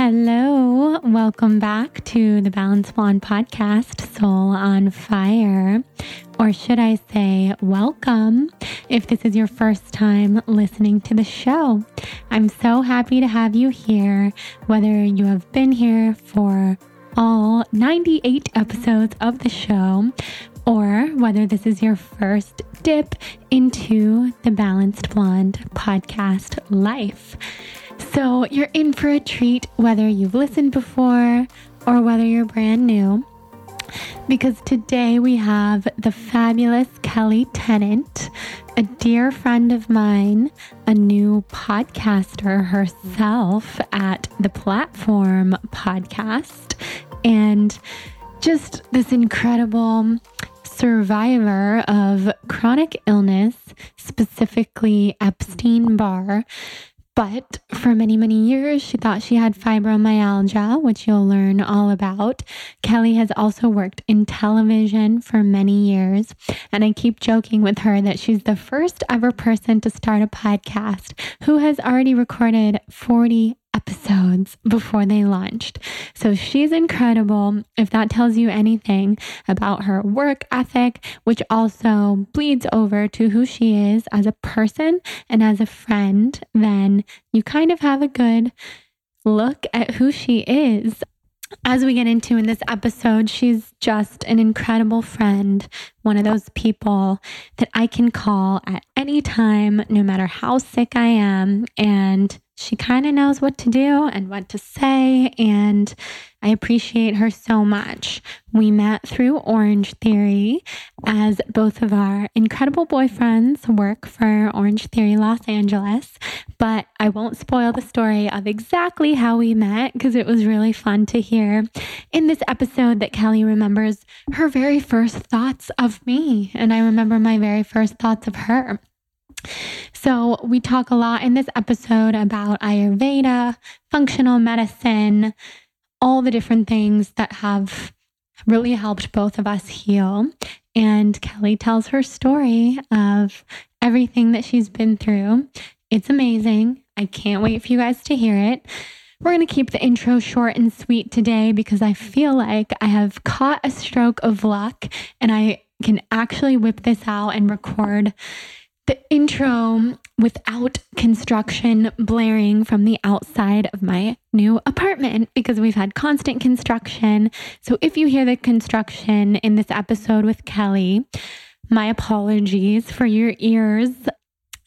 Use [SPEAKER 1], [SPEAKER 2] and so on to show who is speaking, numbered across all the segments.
[SPEAKER 1] Hello, welcome back to the Balanced Blonde podcast, Soul on Fire. Or should I say, welcome if this is your first time listening to the show. I'm so happy to have you here, whether you have been here for all 98 episodes of the show or whether this is your first dip into the Balanced Blonde podcast life. So you're in for a treat whether you've listened before or whether you're brand new. Because today we have the fabulous Kelli Tennant, a dear friend of mine, a new podcaster herself at the Platform Podcast, and just this incredible survivor of chronic illness, specifically Epstein Barr, but for many, many years, she thought she had fibromyalgia, which you'll learn all about. Kelli has also worked in television for many years. And I keep joking with her that she's the first ever person to start a podcast who has already recorded 40 episodes before they launched. So she's incredible. If that tells you anything about her work ethic, which also bleeds over to who she is as a person and as a friend, then you kind of have a good look at who she is. As we get into in this episode, she's just an incredible friend, one of those people that I can call at any time, no matter how sick I am. And she kind of knows what to do and what to say. And I appreciate her so much. We met through Orange Theory as both of our incredible boyfriends work for Orange Theory Los Angeles. But I won't spoil the story of exactly how we met because it was really fun to hear in this episode that Kelli remembers her very first thoughts of me. And I remember my very first thoughts of her. So, we talk a lot in this episode about Ayurveda, functional medicine, all the different things that have really helped both of us heal. And Kelli tells her story of everything that she's been through. It's amazing. I can't wait for you guys to hear it. We're going to keep the intro short and sweet today because I feel like I have caught a stroke of luck and I can actually whip this out and record the intro without construction blaring from the outside of my new apartment because we've had constant construction. So if you hear the construction in this episode with Kelli, my apologies for your ears.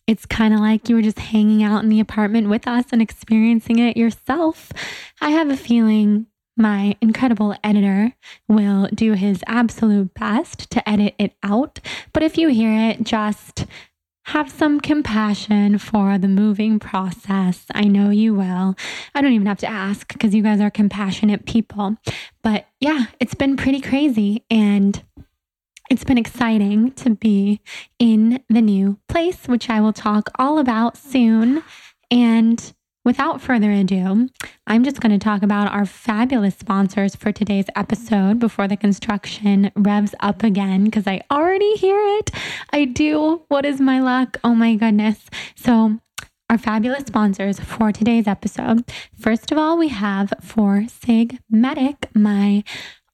[SPEAKER 1] It's kind of like you were just hanging out in the apartment with us and experiencing it yourself. I have a feeling my incredible editor will do his absolute best to edit it out. But if you hear it, just have some compassion for the moving process. I know you will. I don't even have to ask because you guys are compassionate people. But yeah, it's been pretty crazy and it's been exciting to be in the new place, which I will talk all about soon. And Without further ado, I'm just going to talk about our fabulous sponsors for today's episode before the construction revs up again because I already hear it. I do. What is my luck? Oh my goodness. So, our fabulous sponsors for today's episode. First of all, we have for Sig Medic, my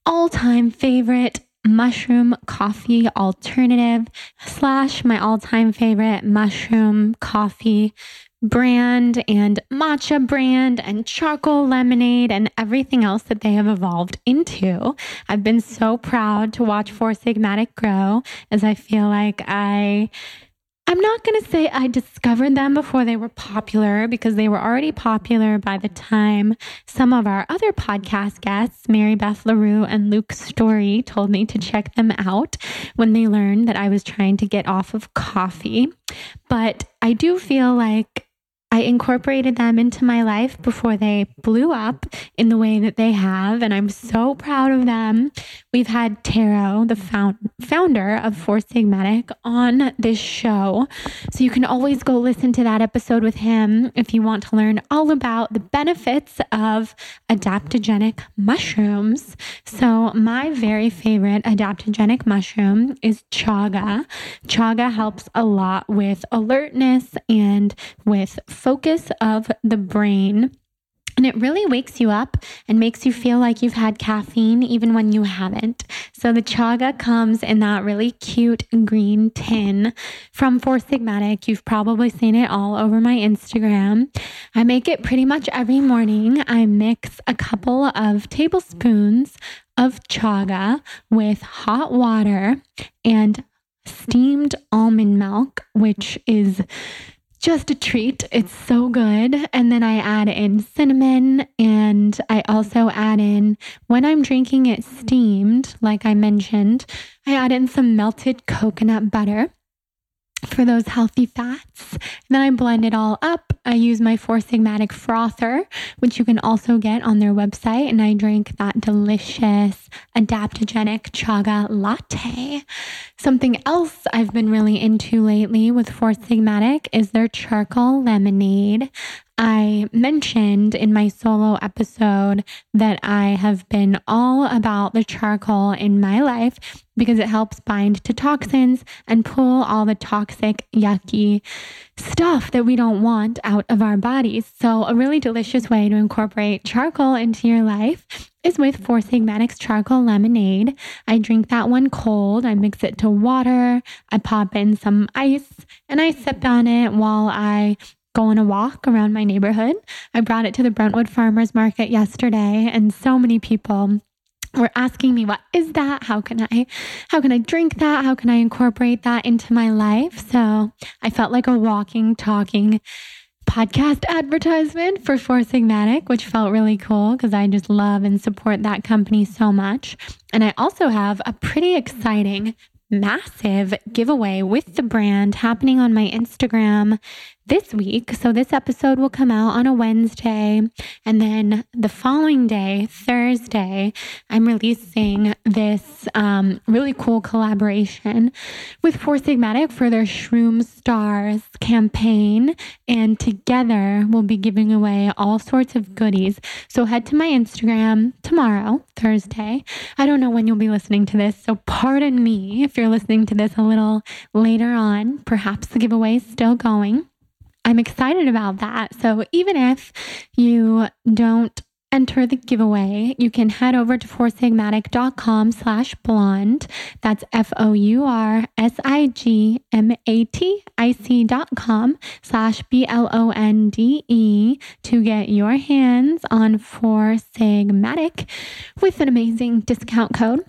[SPEAKER 1] all time favorite mushroom coffee alternative slash my all time favorite mushroom coffee brand and matcha brand and charcoal lemonade and everything else that they have evolved into. I've been so proud to watch Four Sigmatic grow as I feel like I I'm not going to say I discovered them before they were popular because they were already popular by the time some of our other podcast guests, Mary Beth LaRue and Luke Story, told me to check them out when they learned that I was trying to get off of coffee. But I do feel like I incorporated them into my life before they blew up in the way that they have. And I'm so proud of them. We've had Tero, the found, founder of Four Sigmatic, on this show. So you can always go listen to that episode with him if you want to learn all about the benefits of adaptogenic mushrooms. So, my very favorite adaptogenic mushroom is chaga. Chaga helps a lot with alertness and with focus of the brain And it really wakes you up and makes you feel like you've had caffeine even when you haven't. So the chaga comes in that really cute green tin from Four Sigmatic. You've probably seen it all over my Instagram. I make it pretty much every morning. I mix a couple of tablespoons of chaga with hot water and steamed almond milk, which is just a treat. It's so good. And then I add in cinnamon and I also add in, when I'm drinking it steamed, like I mentioned, I add in some melted coconut butter for those healthy fats. And then I blend it all up. I use my Four Sigmatic frother, which you can also get on their website. And I drink that delicious adaptogenic chaga latte. Something else I've been really into lately with Four Sigmatic is their charcoal lemonade. I mentioned in my solo episode that I have been all about the charcoal in my life because it helps bind to toxins and pull all the toxic, yucky stuff that we don't want out of our bodies. So, a really delicious way to incorporate charcoal into your life is with Four Sigmatic's charcoal lemonade. I drink that one cold. I mix it to water. I pop in some ice and I sip on it while I go on a walk around my neighborhood. I brought it to the Brentwood Farmers Market yesterday, and so many people were asking me what is that how can i how can i drink that how can i incorporate that into my life so i felt like a walking talking podcast advertisement for Four Sigmatic, which felt really cool because I just love and support that company so much. And I also have a pretty exciting massive giveaway with the brand happening on my Instagram this week. So this episode will come out on a Wednesday. And then the following day, Thursday, I'm releasing this um, really cool collaboration with Four Sigmatic for their Shroom Stars campaign. And together we'll be giving away all sorts of goodies. So head to my Instagram tomorrow, Thursday. I don't know when you'll be listening to this. So pardon me if you're listening to this a little later on. Perhaps the giveaway is still going. I'm excited about that. So even if you don't enter the giveaway, you can head over to foursigmatic.com slash blonde. That's F-O-U-R-S-I-G-M-A-T-I-C dot com slash B-L-O-N-D-E to get your hands on Four Sigmatic with an amazing discount code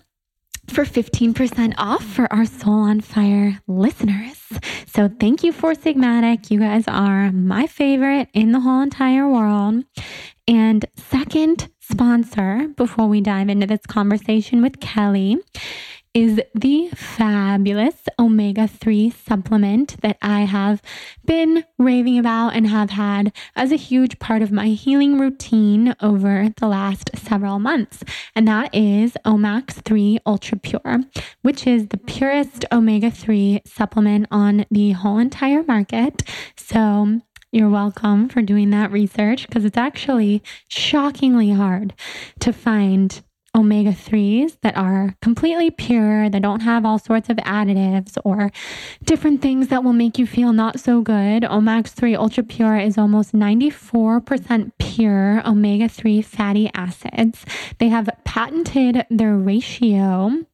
[SPEAKER 1] for 15% off for our Soul on Fire listeners. So thank you Four Sigmatic. You guys are my favorite in the whole entire world. And second sponsor before we dive into this conversation with Kelli is the fabulous omega 3 supplement that I have been raving about and have had as a huge part of my healing routine over the last several months. And that is Omax 3 Ultra Pure, which is the purest omega 3 supplement on the whole entire market. So, you're welcome for doing that research because it's actually shockingly hard to find omega 3s that are completely pure, that don't have all sorts of additives or different things that will make you feel not so good. Omax 3 Ultra Pure is almost 94% pure omega 3 fatty acids. They have patented their ratio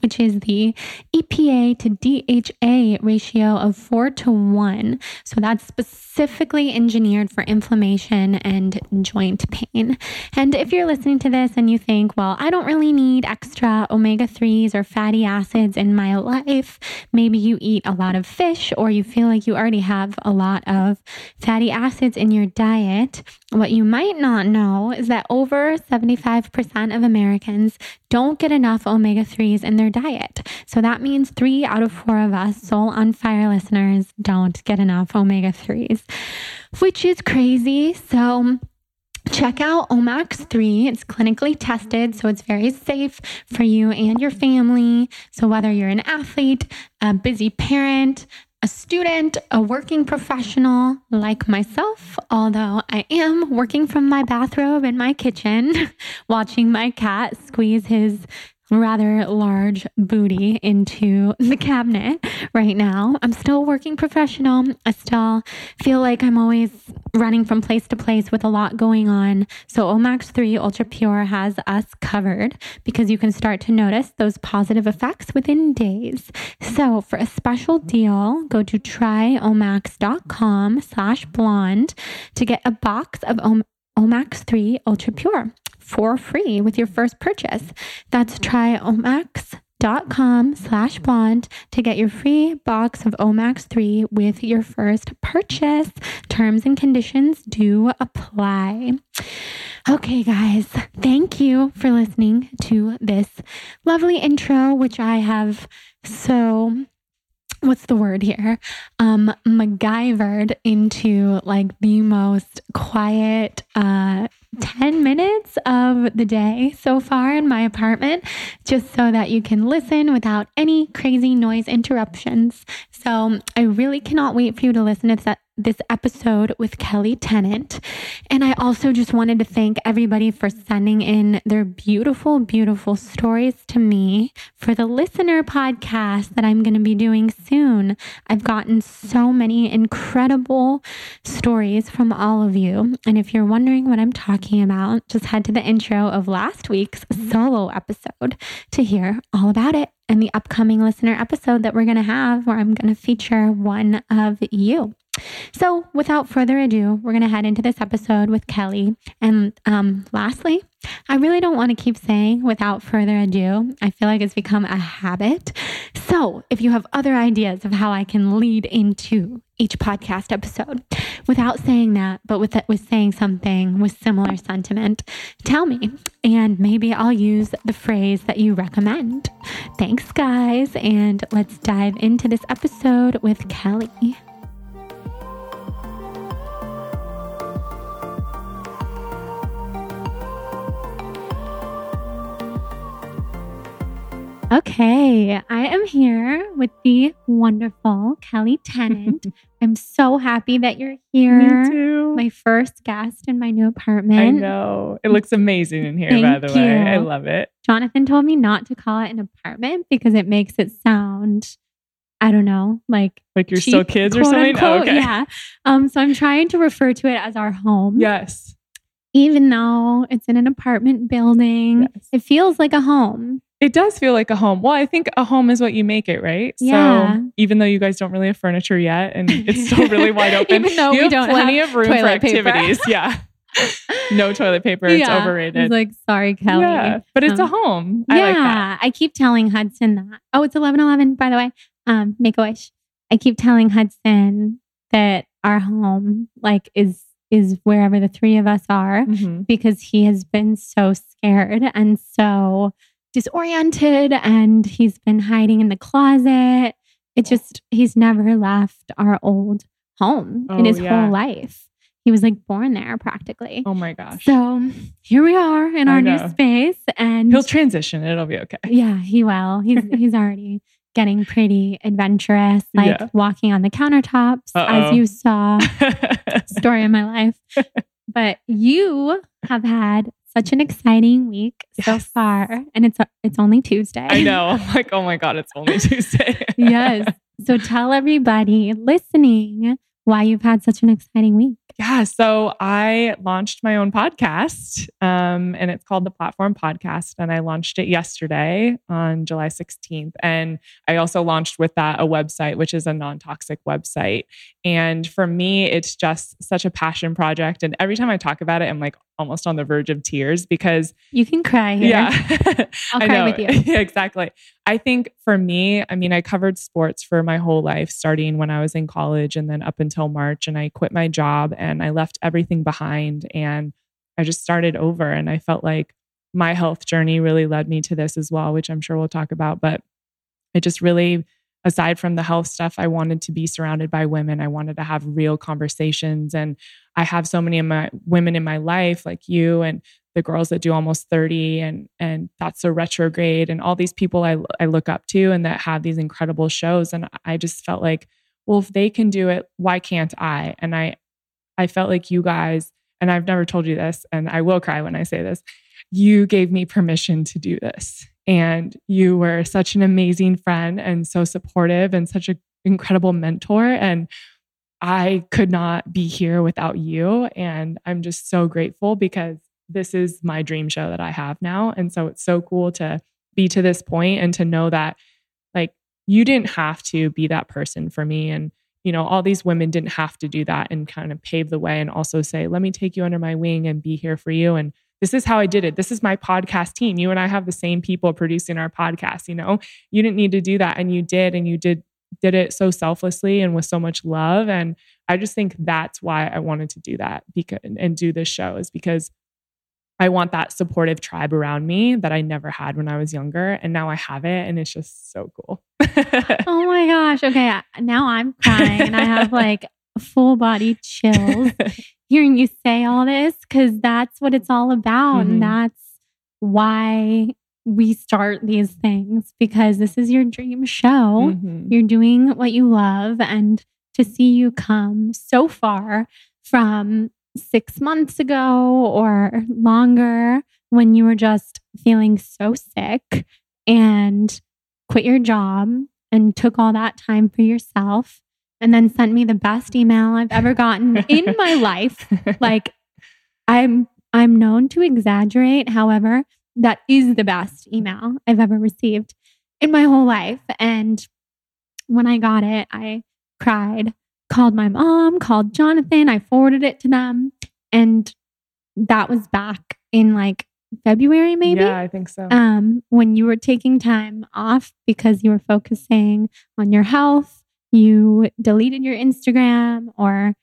[SPEAKER 1] which is the EPA to DHA ratio of four to one. So that's specifically engineered for inflammation and joint pain. And if you're listening to this and you think, well, I don't really need extra omega 3s or fatty acids in my life, maybe you eat a lot of fish or you feel like you already have a lot of fatty acids in your diet, what you might not know is that over 75% of Americans don't get enough omega 3s in their diet. So that means three out of four of us, Soul on Fire listeners, don't get enough omega 3s, which is crazy. So, Check out Omax 3. It's clinically tested, so it's very safe for you and your family. So, whether you're an athlete, a busy parent, a student, a working professional like myself, although I am working from my bathrobe in my kitchen, watching my cat squeeze his rather large booty into the cabinet right now. I'm still working professional. I still feel like I'm always running from place to place with a lot going on. So Omax 3 Ultra Pure has us covered because you can start to notice those positive effects within days. So for a special deal, go to tryomax.com slash blonde to get a box of Omax 3 Ultra Pure for free with your first purchase. That's tryomax.com slash blonde to get your free box of Omax 3 with your first purchase. Terms and conditions do apply. Okay, guys, thank you for listening to this lovely intro, which I have so what's the word here? Um, MacGyvered into like the most quiet, uh, 10 minutes of the day so far in my apartment, just so that you can listen without any crazy noise interruptions. So I really cannot wait for you to listen to that this episode with Kelli Tennant. And I also just wanted to thank everybody for sending in their beautiful, beautiful stories to me for the listener podcast that I'm going to be doing soon. I've gotten so many incredible stories from all of you. And if you're wondering what I'm talking about, just head to the intro of last week's solo episode to hear all about it and the upcoming listener episode that we're going to have where I'm going to feature one of you. So, without further ado, we're going to head into this episode with Kelli. And um, lastly, I really don't want to keep saying without further ado. I feel like it's become a habit. So, if you have other ideas of how I can lead into each podcast episode without saying that, but with, with saying something with similar sentiment, tell me. And maybe I'll use the phrase that you recommend. Thanks, guys. And let's dive into this episode with Kelli. Okay, I am here with the wonderful Kelli Tennant. I'm so happy that you're here.
[SPEAKER 2] Me too.
[SPEAKER 1] My first guest in my new apartment. I
[SPEAKER 2] know. It looks amazing in here, by the you. way. I love it.
[SPEAKER 1] Jonathan told me not to call it an apartment because it makes it sound I don't know, like
[SPEAKER 2] like you're cheap, still kids or something.
[SPEAKER 1] oh, okay. Yeah. Um. So I'm trying to refer to it as our home.
[SPEAKER 2] Yes.
[SPEAKER 1] Even though it's in an apartment building, yes. it feels like a home.
[SPEAKER 2] It does feel like a home. Well, I think a home is what you make it, right?
[SPEAKER 1] Yeah.
[SPEAKER 2] So even though you guys don't really have furniture yet and it's still really wide open,
[SPEAKER 1] even though
[SPEAKER 2] you
[SPEAKER 1] we don't
[SPEAKER 2] plenty
[SPEAKER 1] have
[SPEAKER 2] of room for activities. yeah. no toilet paper. It's yeah. overrated.
[SPEAKER 1] It's like, sorry, Kelli. Yeah,
[SPEAKER 2] but it's um, a home.
[SPEAKER 1] I yeah. Like I keep telling Hudson that. Oh, it's 11 11, by the way. Um, make a wish. I keep telling Hudson that our home, like, is is wherever the three of us are mm-hmm. because he has been so scared and so disoriented and he's been hiding in the closet. It oh. just, he's never left our old home oh, in his yeah. whole life. He was like born there practically.
[SPEAKER 2] Oh my gosh.
[SPEAKER 1] So here we are in our new space and
[SPEAKER 2] he'll transition. It'll be okay.
[SPEAKER 1] Yeah, he will. He's he's already getting pretty adventurous, like yeah. walking on the countertops, Uh-oh. as you saw. story of my life. But you have had such an exciting week yes. so far, and it's it's only Tuesday.
[SPEAKER 2] I know. I'm like, oh my god, it's only Tuesday.
[SPEAKER 1] yes. So tell everybody listening why you've had such an exciting week.
[SPEAKER 2] Yeah. So I launched my own podcast um, and it's called the Platform Podcast. And I launched it yesterday on July 16th. And I also launched with that a website, which is a non toxic website. And for me, it's just such a passion project. And every time I talk about it, I'm like almost on the verge of tears because
[SPEAKER 1] you can cry here.
[SPEAKER 2] Yeah.
[SPEAKER 1] I'll cry with you.
[SPEAKER 2] yeah, exactly. I think for me, I mean, I covered sports for my whole life, starting when I was in college and then up until March. And I quit my job and I left everything behind and I just started over. And I felt like my health journey really led me to this as well, which I'm sure we'll talk about. But it just really aside from the health stuff, I wanted to be surrounded by women. I wanted to have real conversations. And I have so many of my women in my life, like you and the girls that do almost 30 and and That's So Retrograde and all these people I, I look up to and that have these incredible shows. And I just felt like, well, if they can do it, why can't I? And I I felt like you guys, and I've never told you this, and I will cry when I say this, you gave me permission to do this And you were such an amazing friend and so supportive and such an incredible mentor. And I could not be here without you. And I'm just so grateful because this is my dream show that I have now. And so it's so cool to be to this point and to know that like you didn't have to be that person for me. And, you know, all these women didn't have to do that and kind of pave the way and also say, let me take you under my wing and be here for you. And this is how I did it. This is my podcast team. You and I have the same people producing our podcast, you know? You didn't need to do that and you did and you did did it so selflessly and with so much love and I just think that's why I wanted to do that because and do this show is because I want that supportive tribe around me that I never had when I was younger. And now I have it. And it's just so cool.
[SPEAKER 1] oh my gosh. Okay. Now I'm crying and I have like full body chills hearing you say all this because that's what it's all about. Mm-hmm. And that's why we start these things because this is your dream show. Mm-hmm. You're doing what you love. And to see you come so far from six months ago or longer when you were just feeling so sick and quit your job and took all that time for yourself and then sent me the best email I've ever gotten in my life. Like I'm I'm known to exaggerate, however, that is the best email I've ever received in my whole life and when I got it, I cried called my mom, called Jonathan. I forwarded it to them. And that was back in like February, maybe.
[SPEAKER 2] Yeah, I think so.
[SPEAKER 1] Um, when you were taking time off because you were focusing on your health, you deleted your Instagram or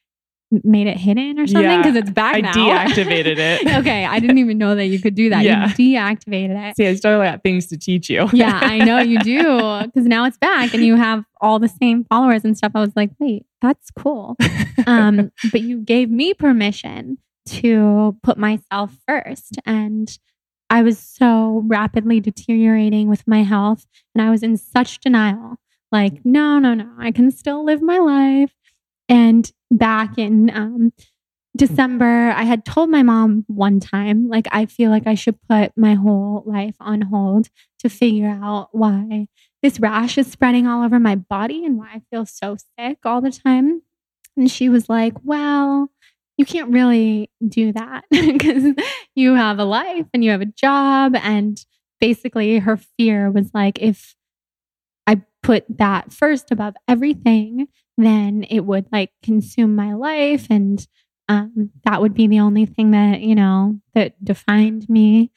[SPEAKER 1] made it hidden or something because yeah, it's back
[SPEAKER 2] I
[SPEAKER 1] now.
[SPEAKER 2] deactivated it.
[SPEAKER 1] okay, I didn't even know that you could do that. Yeah. You deactivated it.
[SPEAKER 2] See, I still got things to teach you.
[SPEAKER 1] yeah, I know you do because now it's back and you have all the same followers and stuff. I was like, wait, that's cool. Um, but you gave me permission to put myself first, and I was so rapidly deteriorating with my health, and I was in such denial. Like, no, no, no, I can still live my life. And back in um, December, I had told my mom one time, like, I feel like I should put my whole life on hold to figure out why this rash is spreading all over my body and why I feel so sick all the time. And she was like, Well, you can't really do that because you have a life and you have a job. And basically, her fear was like, if I put that first above everything, then it would like consume my life and um, that would be the only thing that you know that defined me.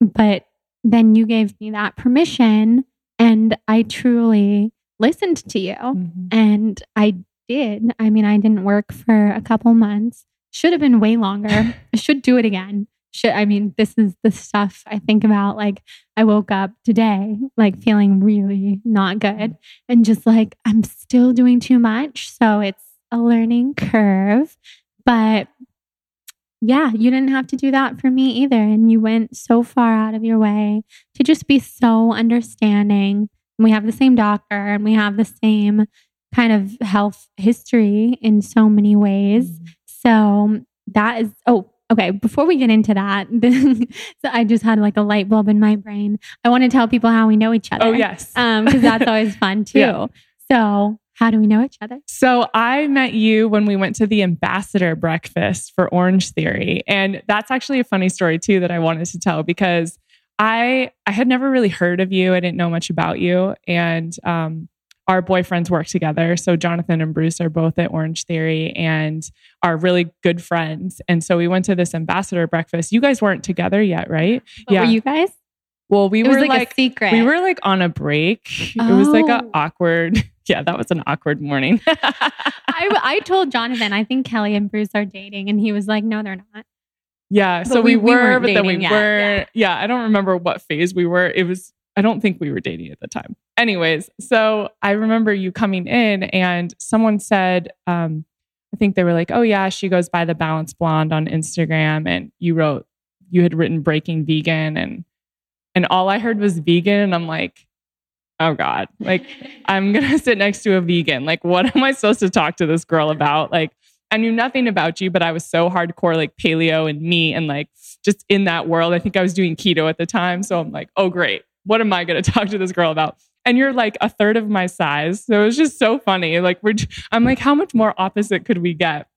[SPEAKER 1] But then you gave me that permission and i truly listened to you. Mm-hmm. and i did. I mean i didn't work for a couple months. Should have been way longer. I should do it again should I mean, this is the stuff I think about. Like, I woke up today, like feeling really not good, and just like I'm still doing too much. So it's a learning curve. But yeah, you didn't have to do that for me either. And you went so far out of your way to just be so understanding. We have the same doctor and we have the same kind of health history in so many ways. Mm-hmm. So that is, oh, okay, before we get into that, so I just had like a light bulb in my brain. I want to tell people how we know each other.
[SPEAKER 2] Oh, yes.
[SPEAKER 1] Um, because that's always fun too. Yeah. So, how do we know each other?
[SPEAKER 2] So, I met you when we went to the ambassador breakfast for Orange Theory. And that's actually a funny story too that I wanted to tell because I I had never really heard of you. I didn't know much about you. And um our boyfriends work together. So Jonathan and Bruce are both at Orange Theory and are really good friends. And so we went to this ambassador breakfast. You guys weren't together yet, right?
[SPEAKER 1] But yeah. Were you guys?
[SPEAKER 2] Well, we
[SPEAKER 1] it
[SPEAKER 2] were
[SPEAKER 1] like,
[SPEAKER 2] like,
[SPEAKER 1] a secret.
[SPEAKER 2] We were like on a break. Oh. It was like an oh. awkward. Yeah, that was an awkward morning.
[SPEAKER 1] I, I told Jonathan, I think Kelli and Bruce are dating, and he was like, "No, they're not."
[SPEAKER 2] Yeah, but so we, we were, we but then we yet. weren't. Yeah. yeah, I don't remember what phase we were. It was I don't think we were dating at the time. Anyways, so I remember you coming in and someone said, um, I think they were like, oh, yeah, she goes by the Balanced Blonde on Instagram. And you wrote, you had written Breaking Vegan. And, and all I heard was vegan. And I'm like, oh God, like I'm going to sit next to a vegan. Like, what am I supposed to talk to this girl about? Like, I knew nothing about you, but I was so hardcore, like paleo and meat and like just in that world. I think I was doing keto at the time. So I'm like, oh, great what am I going to talk to this girl about? And you're like a third of my size. So it was just so funny. Like, we're, I'm like, how much more opposite could we get?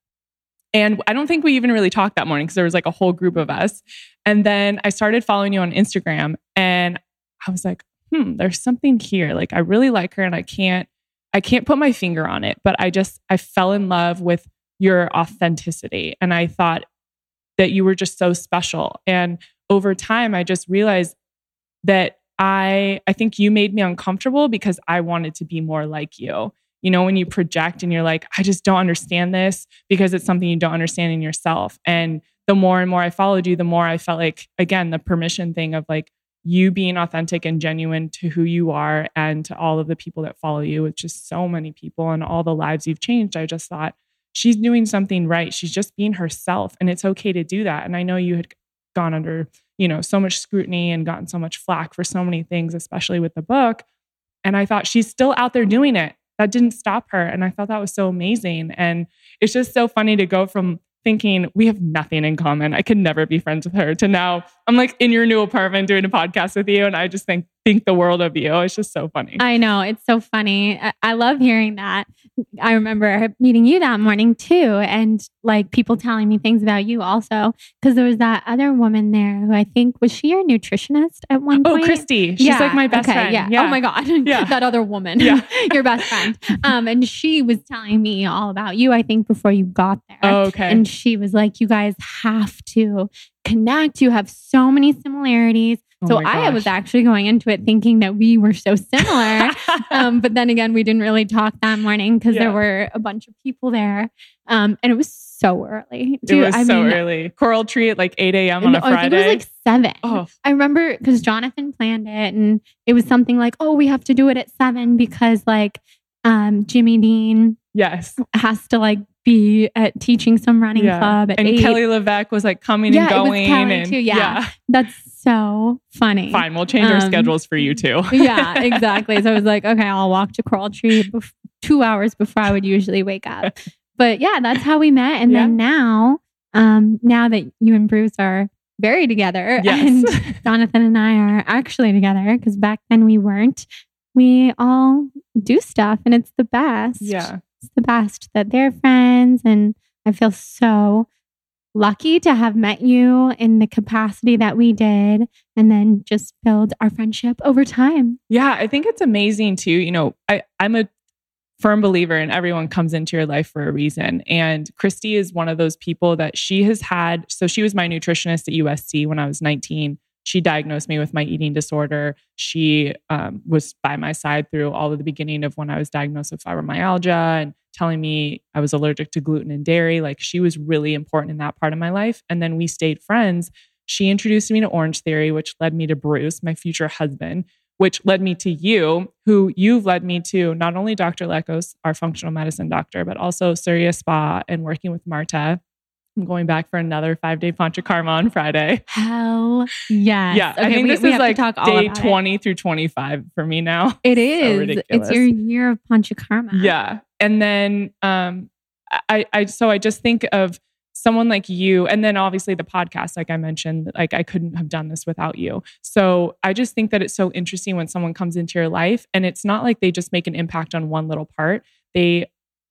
[SPEAKER 2] And I don't think we even really talked that morning because there was like a whole group of us. And then I started following you on Instagram and I was like, hmm, there's something here. Like I really like her and I can't I can't put my finger on it, but I just I fell in love with your authenticity and I thought that you were just so special. And over time I just realized that I I think you made me uncomfortable because I wanted to be more like you. You know, when you project and you're like, I just don't understand this because it's something you don't understand in yourself. And the more and more I followed you, the more I felt like, again, the permission thing of like, you being authentic and genuine to who you are and to all of the people that follow you. It's just so many people and all the lives you've changed. I just thought she's doing something right. She's just being herself and it's okay to do that. And I know you had gone under, you know, so much scrutiny and gotten so much flack for so many things, especially with the book. And I thought she's still out there doing it. That didn't stop her. And I thought that was so amazing. And it's just so funny to go from thinking we have nothing in common. I could never be friends with her to now I'm like in your new apartment doing a podcast with you. And I just think, think the world of you. It's just so funny.
[SPEAKER 1] I know. It's so funny. I, love hearing that. I remember meeting you that morning too. And like people telling me things about you also. Cause there was that other woman there who I think was she your nutritionist at one
[SPEAKER 2] oh,
[SPEAKER 1] point?
[SPEAKER 2] Oh, Christy. She's yeah. like my best
[SPEAKER 1] okay,
[SPEAKER 2] friend.
[SPEAKER 1] Yeah. yeah. Oh my God. Yeah. that other woman. Yeah. your best friend. Um, and she was telling me all about you, I think, before you got there.
[SPEAKER 2] Oh, okay.
[SPEAKER 1] And she was like, you guys have to connect. You have so many similarities. Oh so I was actually going into it thinking that we were so similar. um, but then again, we didn't really talk that morning because yeah. there were a bunch of people there. Um, and it was so early.
[SPEAKER 2] Dude, it was I so mean, early. Coral Tree at like 8 a.m. on a Friday.
[SPEAKER 1] It was like seven. Oh. I remember because Jonathan planned it and it was something like, oh, we have to do it at seven because like um, Jimmy Dean
[SPEAKER 2] yes
[SPEAKER 1] has to like be at teaching some running yeah. club
[SPEAKER 2] and
[SPEAKER 1] eight.
[SPEAKER 2] Kelly LeVeque was like coming
[SPEAKER 1] yeah,
[SPEAKER 2] and going.
[SPEAKER 1] It was Kelly
[SPEAKER 2] and,
[SPEAKER 1] too. Yeah. yeah. That's so funny.
[SPEAKER 2] Fine, we'll change um, our schedules for you too.
[SPEAKER 1] yeah, exactly. So I was like, okay, I'll walk to Coral Tree bef- two hours before I would usually wake up. But yeah, that's how we met. And yeah. then now, um, now that you and Bruce are very together
[SPEAKER 2] yes.
[SPEAKER 1] and Jonathan and I are actually together because back then we weren't, we all do stuff and it's the best.
[SPEAKER 2] Yeah.
[SPEAKER 1] It's the best that they're friends. And I feel so lucky to have met you in the capacity that we did and then just build our friendship over time.
[SPEAKER 2] Yeah, I think it's amazing too. You know, I, I'm a firm believer in everyone comes into your life for a reason. And Christy is one of those people that she has had. So she was my nutritionist at USC when I was 19 she diagnosed me with my eating disorder. She um, was by my side through all of the beginning of when I was diagnosed with fibromyalgia and telling me I was allergic to gluten and dairy. Like she was really important in that part of my life. And then we stayed friends. She introduced me to Orange Theory, which led me to Bruce, my future husband, which led me to you, who you've led me to not only Dr. Lekos, our functional medicine doctor, but also Surya Spa and working with Marta I'm going back for another five day Panchakarma on Friday.
[SPEAKER 1] Hell yes.
[SPEAKER 2] Yeah. Okay, I think we, this we is like day 20 it. through 25 for me now.
[SPEAKER 1] It is. So it's your year of Panchakarma.
[SPEAKER 2] Yeah. And then um I I so I just think of someone like you and then obviously the podcast like i mentioned like i couldn't have done this without you so i just think that it's so interesting when someone comes into your life and it's not like they just make an impact on one little part they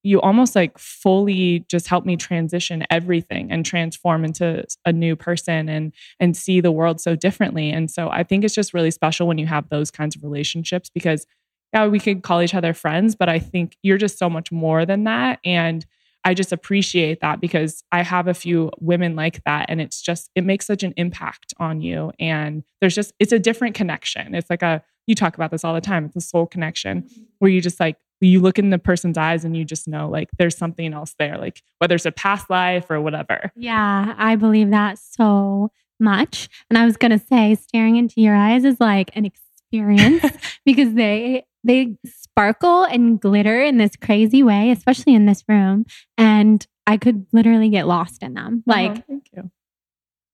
[SPEAKER 2] you almost like fully just help me transition everything and transform into a new person and and see the world so differently. And so i think it's just really special when you have those kinds of relationships because yeah we could call each other friends but i think you're just so much more than that. And i just appreciate that because i have a few women like that and it's just it makes such an impact on you. And there's just it's a different connection. It's like a you talk about this all the time it's a soul connection mm-hmm. where you just like you look in the person's eyes and you just know like there's something else there, like whether it's a past life or whatever.
[SPEAKER 1] Yeah, I believe that so much. And I was going to say, staring into your eyes is like an experience because they they sparkle and glitter in this crazy way, especially in this room. And I could literally get lost in them. Oh, like,
[SPEAKER 2] oh, thank you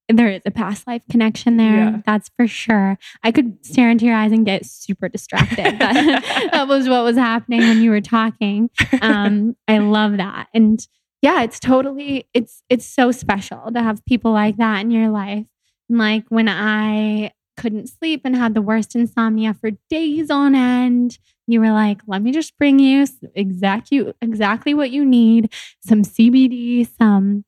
[SPEAKER 1] there is a past life connection there. Yeah. That's for sure. I could stare into your eyes and get super distracted. that, that was what was happening when you were talking. Um, I love that. And yeah, it's totally it's it's so special to have people like that in your life. And like when I couldn't sleep and had the worst insomnia for days on end. You were like, let me just bring you exactly exactly what you need, some CBD, some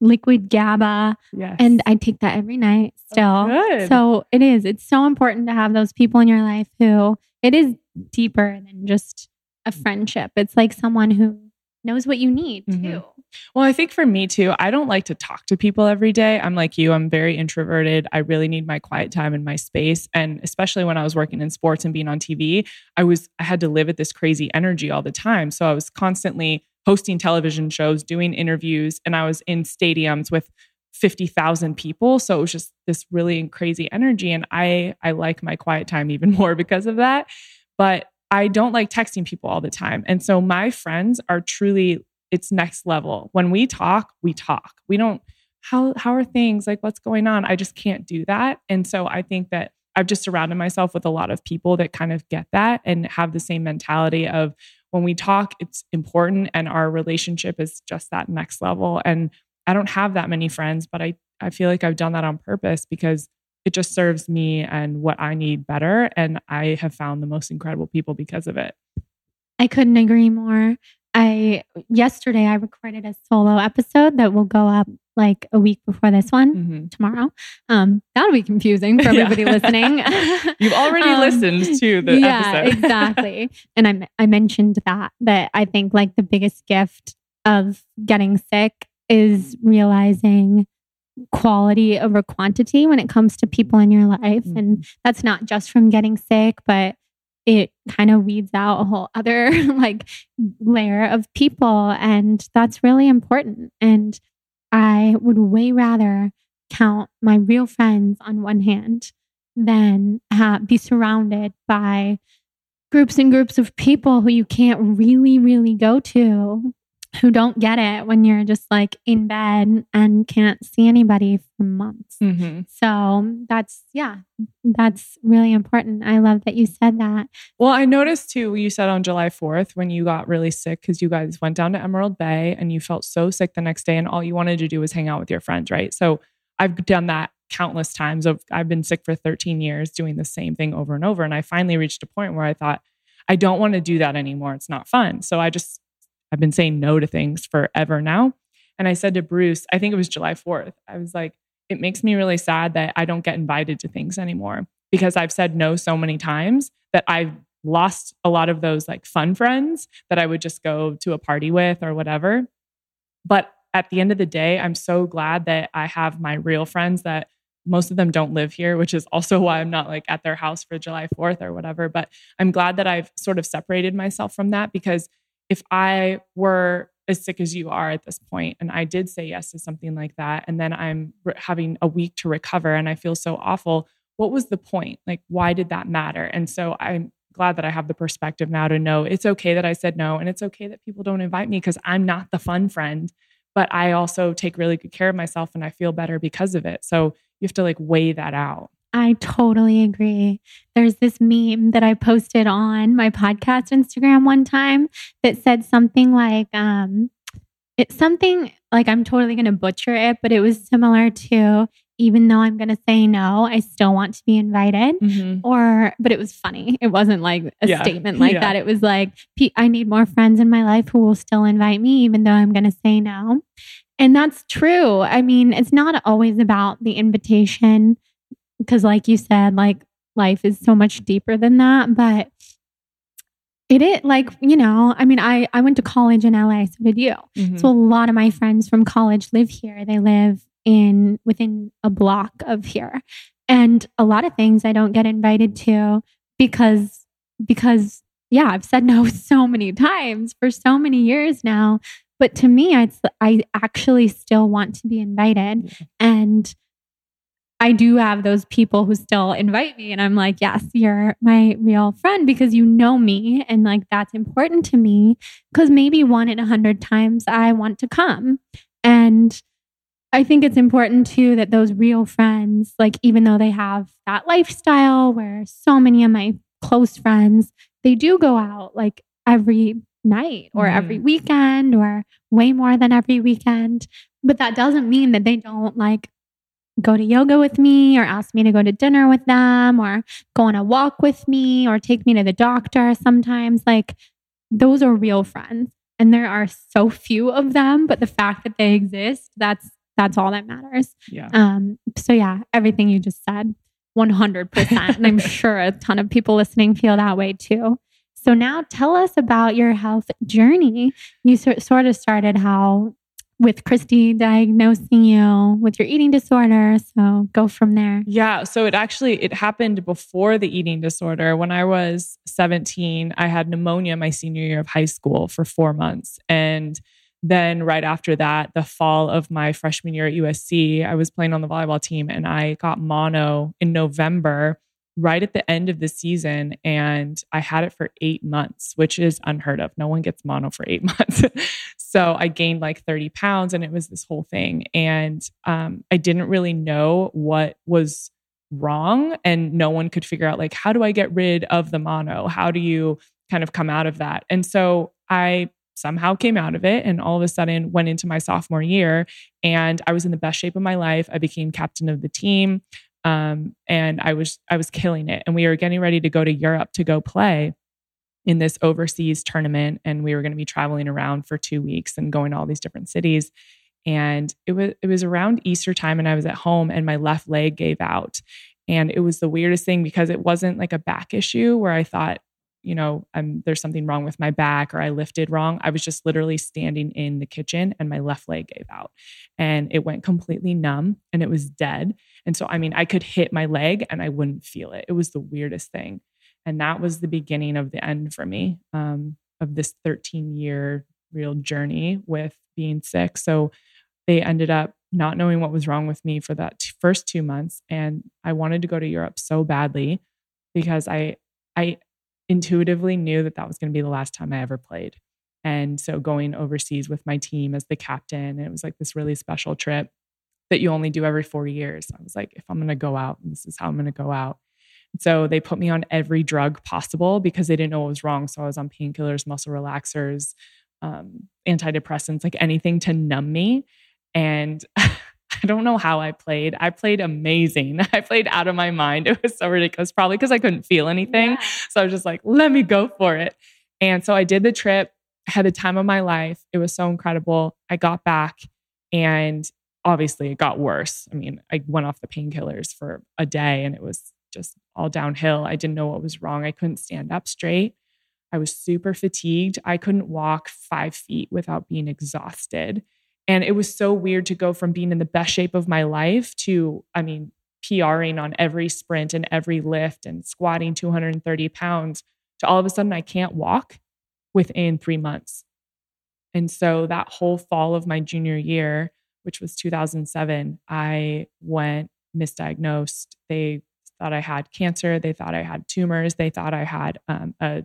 [SPEAKER 1] liquid GABA.
[SPEAKER 2] Yes.
[SPEAKER 1] And I take that every night still.
[SPEAKER 2] Good.
[SPEAKER 1] So it is. It's so important to have those people in your life who it is deeper than just a friendship. It's like someone who knows what you need
[SPEAKER 2] Mhm.
[SPEAKER 1] too.
[SPEAKER 2] Well, I think for me too, I don't like to talk to people every day. I'm like you, I'm very introverted. I really need my quiet time and my space. And especially when I was working in sports and being on TV, I was I had to live at this crazy energy all the time. So I was constantly hosting television shows, doing interviews, and I was in stadiums with 50,000 people. So it was just this really crazy energy. And I I like my quiet time even more because of that. But I don't like texting people all the time. And so my friends are truly it's next level. When we talk, we talk. We don't how how are things? Like what's going on? I just can't do that. And so I think that I've just surrounded myself with a lot of people that kind of get that and have the same mentality of when we talk, it's important and our relationship is just that next level. And I don't have that many friends, but I I feel like I've done that on purpose because it just serves me and what I need better. And I have found the most incredible people because of it.
[SPEAKER 1] I couldn't agree more. I yesterday I recorded a solo episode that will go up like a week before this one
[SPEAKER 2] Mhm.
[SPEAKER 1] tomorrow. Um, that'll be confusing for
[SPEAKER 2] Yeah.
[SPEAKER 1] everybody listening.
[SPEAKER 2] You've already
[SPEAKER 1] Um,
[SPEAKER 2] listened to the
[SPEAKER 1] yeah,
[SPEAKER 2] episode.
[SPEAKER 1] exactly. And I I mentioned that that I think like the biggest gift of getting sick is realizing quality over quantity when it comes to people in your life
[SPEAKER 2] Mm-hmm.
[SPEAKER 1] and that's not just from getting sick but it kind of weeds out a whole other like layer of people and that's really important and i would way rather count my real friends on one hand than ha- be surrounded by groups and groups of people who you can't really really go to who don't get it when you're just like in bed and can't see anybody for months
[SPEAKER 2] Mhm.
[SPEAKER 1] so that's yeah that's really important i love that you said that
[SPEAKER 2] Well, I noticed too, you said on July 4th when you got really sick because you guys went down to Emerald Bay and you felt so sick the next day and all you wanted to do was hang out with your friends, right? So I've done that countless times. Of I've been sick for 13 years doing the same thing over and over. And I finally reached a point where I thought, I don't want to do that anymore. It's not fun. So I just, I've been saying no to things forever now. And I said to Bruce, I think it was July 4th, I was like, it makes me really sad that I don't get invited to things anymore because I've said no so many times that I've lost a lot of those like fun friends that I would just go to a party with or whatever. But at the end of the day, I'm so glad that I have my real friends that most of them don't live here, which is also why I'm not like at their house for July 4th or whatever. But I'm glad that I've sort of separated myself from that because if I were as sick as you are at this point and I did say yes to something like that, and then I'm re- having a week to recover and I feel so awful, what was the point? Like, why did that matter? And so I'm glad that I have the perspective now to know it's okay that I said no and it's okay that people don't invite me because I'm not the fun friend, but I also take really good care of myself and I feel better because of it. So you have to like weigh that out.
[SPEAKER 1] I totally agree. There's this meme that I posted on my podcast Instagram one time that said something like, um, it's something like I'm totally going to butcher it, but it was similar to even though I'm going to say no, I still want to be invited. Or, but it was funny. It wasn't like a
[SPEAKER 2] Yeah.
[SPEAKER 1] statement like
[SPEAKER 2] Yeah.
[SPEAKER 1] that. It was like, I need more friends in my life who will still invite me, even though I'm going to say no. And that's true. I mean, it's not always about the invitation because like you said like life is so much deeper than that but it is like you know i mean i i went to college in la so did you.
[SPEAKER 2] Mhm.
[SPEAKER 1] so a lot of my friends from college live here. They live in within a block of here. And a lot of things i don't get invited to because because yeah i've said no so many times for so many years now. But to me it's i actually still want to be invited. And I do have those people who still invite me, and I'm like, yes, you're my real friend because you know me, and like that's important to me. Because maybe one in a hundred times I want to come, and I think it's important too that those real friends, like even though they have that lifestyle where so many of my close friends, they do go out like every night or
[SPEAKER 2] Mhm.
[SPEAKER 1] every weekend or way more than every weekend. But that doesn't mean that they don't like go to yoga with me or ask me to go to dinner with them or go on a walk with me or take me to the doctor sometimes. Like those are real friends. And there are so few of them, but the fact that they exist, that's that's all that matters.
[SPEAKER 2] Yeah.
[SPEAKER 1] Um, so yeah, everything you just said, 100%. and I'm sure a ton of people listening feel that way too. So now tell us about your health journey. You so, sort of started how with Christy diagnosing you with your eating disorder. So go from there.
[SPEAKER 2] Yeah. So it actually it happened before the eating disorder. When I was 17, I had pneumonia my senior year of high school for four months. And then right after that, the fall of my freshman year at USC, I was playing on the volleyball team and I got mono in November right at the end of the season and I had it for eight months, which is unheard of. No one gets mono for eight months. so I gained like 30 pounds and it was this whole thing. And um, I didn't really know what was wrong. And no one could figure out, like, how do I get rid of the mono? How do you kind of come out of that? And so I somehow came out of it and all of a sudden went into my sophomore year and I was in the best shape of my life. I became captain of the team um, and I was I was killing it. And we were getting ready to go to Europe to go play in this overseas tournament, and we were going to be traveling around for two weeks and going to all these different cities. And it was it was around Easter time, and I was at home, and my left leg gave out. And it was the weirdest thing because it wasn't like a back issue where I thought, you know, I'm, there's something wrong with my back or I lifted wrong. I was just literally standing in the kitchen and my left leg gave out and it went completely numb and it was dead. And so, I mean, I could hit my leg and I wouldn't feel it. It was the weirdest thing. And that was the beginning of the end for me um, of this 13 year real journey with being sick. So they ended up not knowing what was wrong with me for that t- first two months. And I wanted to go to Europe so badly because I, I, intuitively knew that that was going to be the last time I ever played. And so going overseas with my team as the captain, it was like this really special trip that you only do every four years. I was like, if I'm going to go out, this is how I'm going to go out. So they put me on every drug possible because they didn't know what was wrong. So I was on painkillers, muscle relaxers, um, antidepressants, like anything to numb me. And I don't know how I played. I played amazing. I played out of my mind. It was so ridiculous, probably because I couldn't feel anything. Yeah. So I was just like, let me go for it. And so I did the trip, I had the time of my life. It was so incredible. I got back and obviously it got worse. I mean, I went off the painkillers for a day and it was just all downhill. I didn't know what was wrong. I couldn't stand up straight. I was super fatigued. I couldn't walk five feet without being exhausted. And it was so weird to go from being in the best shape of my life to, I mean, PRing on every sprint and every lift and squatting 230 pounds to all of a sudden I can't walk within three months. And so that whole fall of my junior year, which was 2007, I went misdiagnosed. They thought I had cancer. They thought I had tumors. They thought I had um, a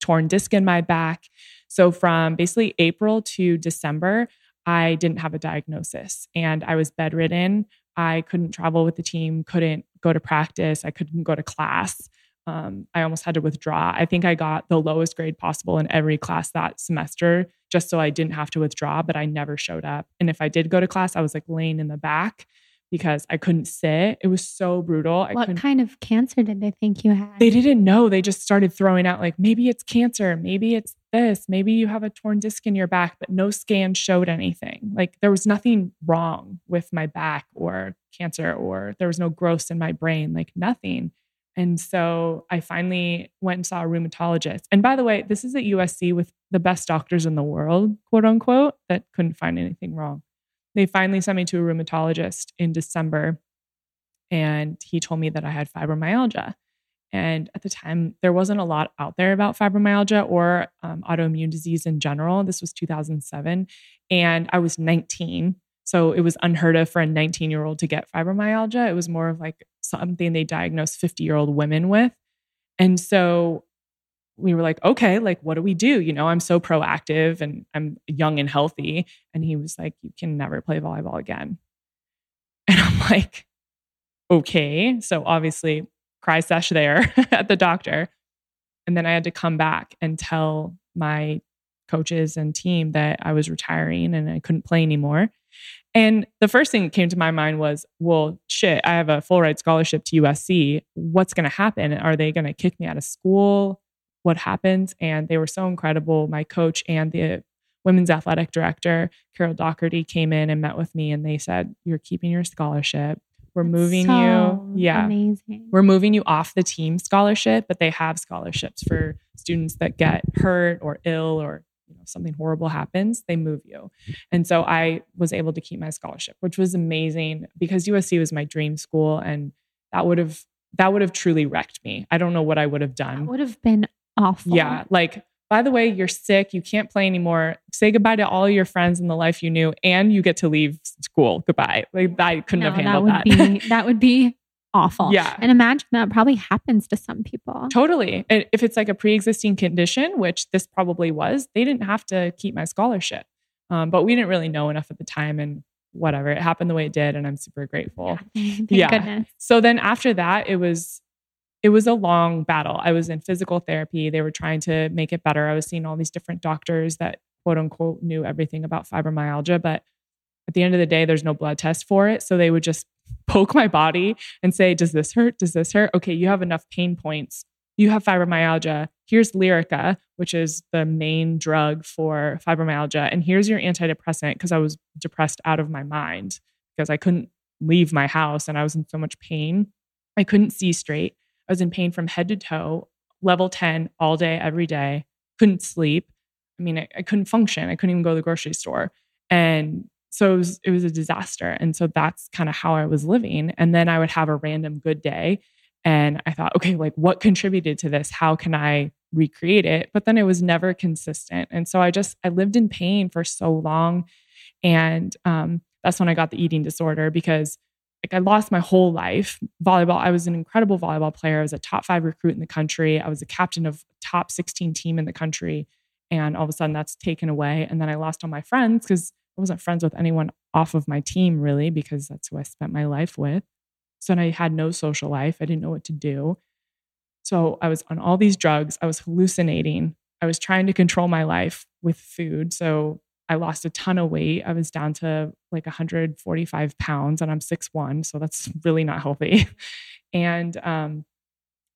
[SPEAKER 2] torn disc in my back. So from basically April to December, I didn't have a diagnosis and I was bedridden. I couldn't travel with the team, couldn't go to practice, I couldn't go to class. Um, I almost had to withdraw. I think I got the lowest grade possible in every class that semester just so I didn't have to withdraw, but I never showed up. And if I did go to class, I was like laying in the back because I couldn't sit. It was so brutal. I
[SPEAKER 1] what kind of cancer did they think you had?
[SPEAKER 2] They didn't know. They just started throwing out like maybe it's cancer, maybe it's this, maybe you have a torn disc in your back, but no scan showed anything. Like there was nothing wrong with my back or cancer or there was no growth in my brain, like nothing. And so I finally went and saw a rheumatologist. And by the way, this is at USC with the best doctors in the world, quote unquote, that couldn't find anything wrong they finally sent me to a rheumatologist in December. And he told me that I had fibromyalgia. And at the time, there wasn't a lot out there about fibromyalgia or um, autoimmune disease in general. This was 2007. And I was 19. So it was unheard of for a 19 year old to get fibromyalgia. It was more of like something they diagnosed 50 year old women with. And so we were like, okay, like, what do we do? You know, I'm so proactive and I'm young and healthy. And he was like, you can never play volleyball again. And I'm like, okay. So obviously, cry sesh there at the doctor. And then I had to come back and tell my coaches and team that I was retiring and I couldn't play anymore. And the first thing that came to my mind was, well, shit, I have a full ride scholarship to USC. What's going to happen? Are they going to kick me out of school? What happens? And they were so incredible. My coach and the women's athletic director, Carol Doherty, came in and met with me and they said, You're keeping your scholarship. We're moving
[SPEAKER 1] so
[SPEAKER 2] you. Yeah.
[SPEAKER 1] Amazing.
[SPEAKER 2] We're moving you off the team scholarship, but they have scholarships for students that get hurt or ill or you know something horrible happens, they move you. And so I was able to keep my scholarship, which was amazing because USC was my dream school and that would have that would have truly wrecked me. I don't know what I would have done.
[SPEAKER 1] That would have been awful.
[SPEAKER 2] Yeah, like by the way, you're sick, you can't play anymore. Say goodbye to all your friends and the life you knew, and you get to leave school. Goodbye. Like I couldn't
[SPEAKER 1] No,
[SPEAKER 2] have handled
[SPEAKER 1] that.
[SPEAKER 2] that.
[SPEAKER 1] Would be, that would be awful.
[SPEAKER 2] Yeah.
[SPEAKER 1] And imagine that probably happens to some people.
[SPEAKER 2] Totally. And If it's like a pre-existing condition, which this probably was, they didn't have to keep my scholarship. Um, but we didn't really know enough at the time, and whatever. It happened the way it did, and I'm super grateful.
[SPEAKER 1] Thank
[SPEAKER 2] Yeah.
[SPEAKER 1] goodness.
[SPEAKER 2] So then after that, it was it was a long battle. I was in physical therapy. They were trying to make it better. I was seeing all these different doctors that quote unquote knew everything about fibromyalgia, but at the end of the day, there's no blood test for it. So they would just poke my body and say, Does this hurt? Does this hurt? Okay, you have enough pain points. You have fibromyalgia. Here's Lyrica, which is the main drug for fibromyalgia. And here's your antidepressant because I was depressed out of my mind because I couldn't leave my house and I was in so much pain. I couldn't see straight. I was in pain from head to toe, level 10 all day, every day, couldn't sleep. I mean, I, I couldn't function. I couldn't even go to the grocery store. And so it was, it was a disaster. And so that's kind of how I was living. And then I would have a random good day. And I thought, okay, like what contributed to this? How can I recreate it? But then it was never consistent. And so I just, I lived in pain for so long. And um, that's when I got the eating disorder because like I lost my whole life. Volleyball, I was an incredible volleyball player. I was a top five recruit in the country. I was a captain of top 16 team in the country. And all of a sudden that's taken away. And then I lost all my friends because I wasn't friends with anyone off of my team really, because that's who I spent my life with. So I had no social life. I didn't know what to do. So I was on all these drugs. I was hallucinating. I was trying to control my life with food. So I lost a ton of weight. I was down to like 145 pounds and I'm 6'1. So that's really not healthy. And um,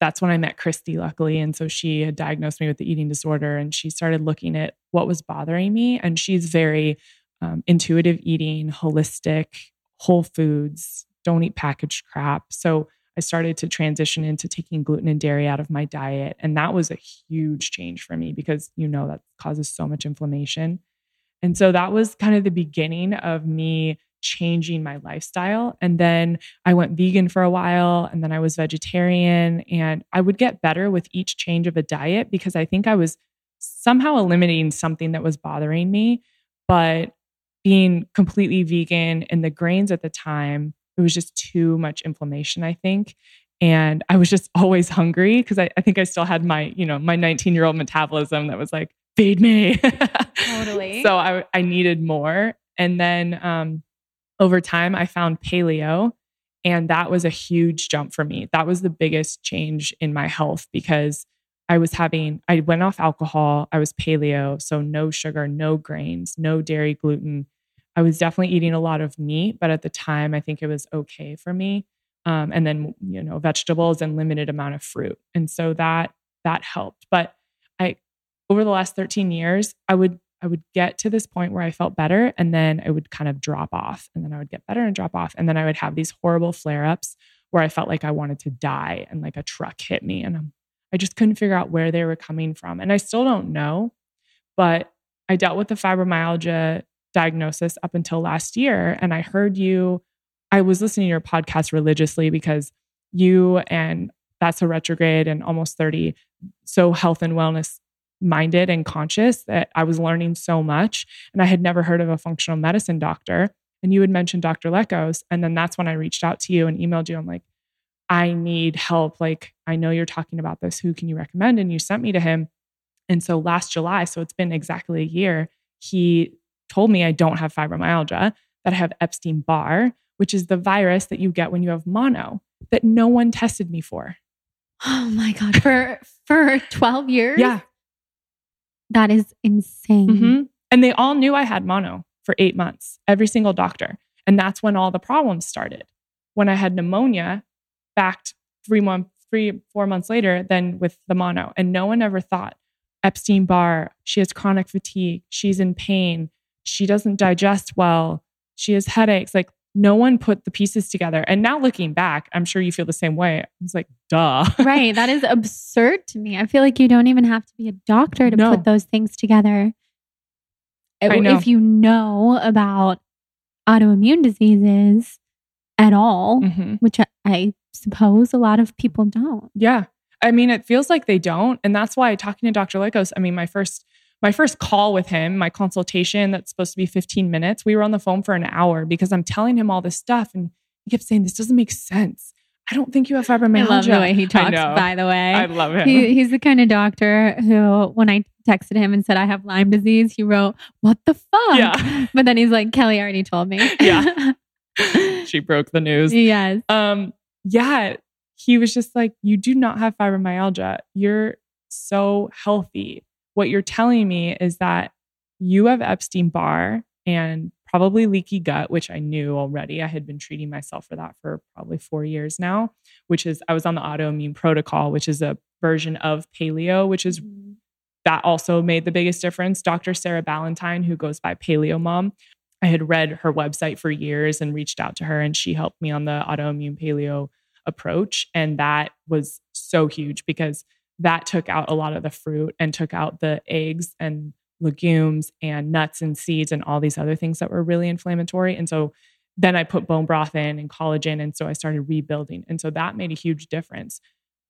[SPEAKER 2] that's when I met Christy, luckily. And so she had diagnosed me with the eating disorder and she started looking at what was bothering me. And she's very um, intuitive eating, holistic, whole foods, don't eat packaged crap. So I started to transition into taking gluten and dairy out of my diet. And that was a huge change for me because you know that causes so much inflammation. And so that was kind of the beginning of me changing my lifestyle. And then I went vegan for a while and then I was vegetarian. And I would get better with each change of a diet because I think I was somehow eliminating something that was bothering me. But being completely vegan and the grains at the time, it was just too much inflammation, I think. And I was just always hungry because I, I think I still had my, you know, my 19 year old metabolism that was like, feed me.
[SPEAKER 1] Totally.
[SPEAKER 2] so I, I needed more. And then um, over time, I found paleo. And that was a huge jump for me. That was the biggest change in my health because I was having, I went off alcohol. I was paleo. So no sugar, no grains, no dairy, gluten. I was definitely eating a lot of meat, but at the time, I think it was okay for me. Um, and then, you know, vegetables and limited amount of fruit. And so that, that helped. But I, over the last 13 years, I would I would get to this point where I felt better and then I would kind of drop off and then I would get better and drop off and then I would have these horrible flare-ups where I felt like I wanted to die and like a truck hit me and I just couldn't figure out where they were coming from and I still don't know but I dealt with the fibromyalgia diagnosis up until last year and I heard you I was listening to your podcast religiously because you and That's So Retrograde and almost 30 so health and wellness minded and conscious that I was learning so much. And I had never heard of a functional medicine doctor. And you had mentioned Dr. Lekos. And then that's when I reached out to you and emailed you. I'm like, I need help. Like, I know you're talking about this. Who can you recommend? And you sent me to him. And so last July, so it's been exactly a year, he told me I don't have fibromyalgia, that I have Epstein Barr, which is the virus that you get when you have mono that no one tested me for.
[SPEAKER 1] oh my God. For for 12 years?
[SPEAKER 2] Yeah.
[SPEAKER 1] That is insane.
[SPEAKER 2] Mhm. And they all knew I had mono for eight months, every single doctor. And that's when all the problems started. When I had pneumonia, backed three months, three, four months later, then with the mono. And no one ever thought Epstein Barr, she has chronic fatigue, she's in pain, she doesn't digest well, she has headaches. Like no one put the pieces together. And now looking back, I'm sure you feel the same way. It's like, duh.
[SPEAKER 1] right. That is absurd to me. I feel like you don't even have to be a doctor to
[SPEAKER 2] No.
[SPEAKER 1] put those things together.
[SPEAKER 2] I know.
[SPEAKER 1] If you know about autoimmune diseases at all,
[SPEAKER 2] Mhm.
[SPEAKER 1] which I, I suppose a lot of people don't.
[SPEAKER 2] Yeah. I mean, it feels like they don't. And that's why talking to Dr. Lycos, I mean, my first my first call with him, my consultation that's supposed to be 15 minutes, we were on the phone for an hour because I'm telling him all this stuff. And he kept saying, This doesn't make sense. I don't think you have fibromyalgia.
[SPEAKER 1] I love the way he talks, by the way.
[SPEAKER 2] I love him.
[SPEAKER 1] He, he's the kind of doctor who, when I texted him and said I have Lyme disease, he wrote, What the fuck?
[SPEAKER 2] Yeah.
[SPEAKER 1] But then he's like, Kelli already told me.
[SPEAKER 2] Yeah. she broke the news.
[SPEAKER 1] yes.
[SPEAKER 2] um yeah he was just like you do not have fibromyalgia you're so healthy what you're telling me is that you have epstein barr and probably leaky gut which i knew already i had been treating myself for that for probably four years now which is i was on the autoimmune protocol which is a version of paleo which is mm-hmm. that also made the biggest difference. Dr. Sarah Ballantyne, who goes by Paleo Mom, I had read her website for years and reached out to her, and she helped me on the autoimmune paleo approach. And that was so huge because that took out a lot of the fruit and took out the eggs and legumes and nuts and seeds and all these other things that were really inflammatory. And so then I put bone broth in and collagen. And so I started rebuilding. And so that made a huge difference.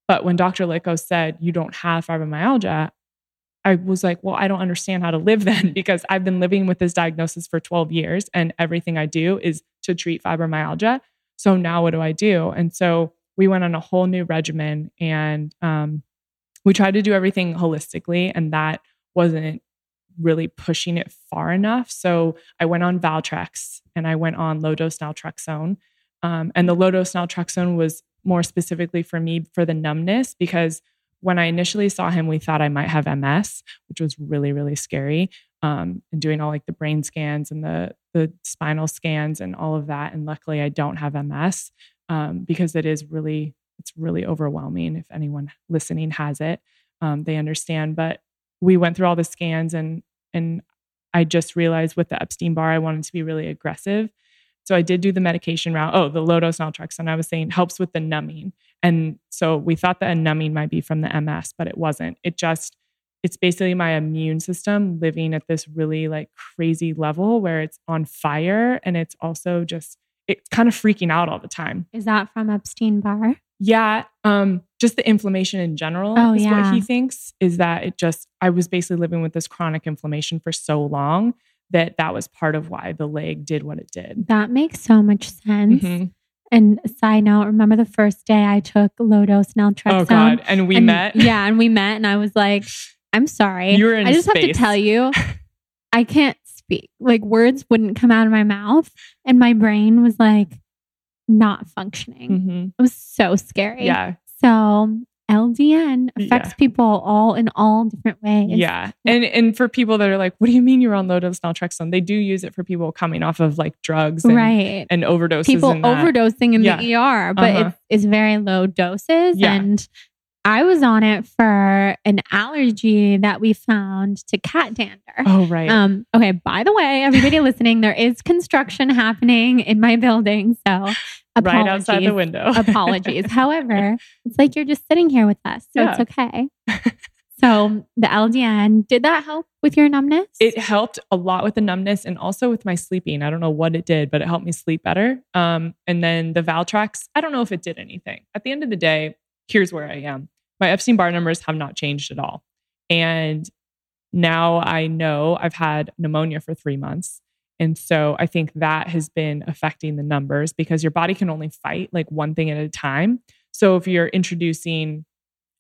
[SPEAKER 2] But when Dr. Lico said, You don't have fibromyalgia, I was like, well, I don't understand how to live then because I've been living with this diagnosis for 12 years and everything I do is to treat fibromyalgia. So now what do I do? And so we went on a whole new regimen and um, we tried to do everything holistically, and that wasn't really pushing it far enough. So I went on Valtrex and I went on low dose naltrexone. Um, and the low dose naltrexone was more specifically for me for the numbness because when I initially saw him, we thought I might have MS, which was really, really scary. Um, and doing all like the brain scans and the the spinal scans and all of that. And luckily, I don't have MS um, because it is really it's really overwhelming. If anyone listening has it, um, they understand. But we went through all the scans and and I just realized with the Epstein Barr, I wanted to be really aggressive. So I did do the medication route. Oh, the low dose naltrexone, I was saying helps with the numbing. And so we thought that a numbing might be from the MS, but it wasn't. It just, it's basically my immune system living at this really like crazy level where it's on fire and it's also just, it's kind of freaking out all the time.
[SPEAKER 1] Is that from Epstein Barr?
[SPEAKER 2] Yeah. Um, just the inflammation in general
[SPEAKER 1] Oh,
[SPEAKER 2] is
[SPEAKER 1] yeah.
[SPEAKER 2] what he thinks is that it just, I was basically living with this chronic inflammation for so long that that was part of why the leg did what it did.
[SPEAKER 1] That makes so much sense.
[SPEAKER 2] Mhm.
[SPEAKER 1] And side note, remember the first day I took low dose naltrexone?
[SPEAKER 2] Oh God. And we
[SPEAKER 1] And-
[SPEAKER 2] met.
[SPEAKER 1] Yeah, and we met, and I was like, I'm sorry.
[SPEAKER 2] You were in
[SPEAKER 1] I just have to tell you, I can't speak. Like words wouldn't come out of my mouth, and my brain was like not functioning.
[SPEAKER 2] Mhm.
[SPEAKER 1] It was so scary.
[SPEAKER 2] Yeah.
[SPEAKER 1] So LDN affects
[SPEAKER 2] Yeah.
[SPEAKER 1] people all in all different ways.
[SPEAKER 2] Yeah. And and for people that are like, what do you mean you're on low dose naltrexone? They do use it for people coming off of like drugs and,
[SPEAKER 1] right.
[SPEAKER 2] and overdoses.
[SPEAKER 1] People
[SPEAKER 2] and
[SPEAKER 1] overdosing in
[SPEAKER 2] Yeah.
[SPEAKER 1] the ER, but
[SPEAKER 2] Uh-huh.
[SPEAKER 1] it's, it's very low doses.
[SPEAKER 2] Yeah.
[SPEAKER 1] And I was on it for an allergy that we found to cat dander.
[SPEAKER 2] Oh right.
[SPEAKER 1] Um, okay, by the way, everybody listening, there is construction happening in my building. So apologies.
[SPEAKER 2] right outside the window.
[SPEAKER 1] apologies. However, it's like you're just sitting here with us. So
[SPEAKER 2] Yeah.
[SPEAKER 1] it's okay. so the LDN, did that help with your numbness?
[SPEAKER 2] it helped a lot with the numbness and also with my sleeping. I don't know what it did, but it helped me sleep better. Um, and then the Valtrex, I don't know if it did anything. At the end of the day, here's where I am. My Epstein Barr numbers have not changed at all. And now I know I've had pneumonia for three months. And so I think that has been affecting the numbers because your body can only fight like one thing at a time. So if you're introducing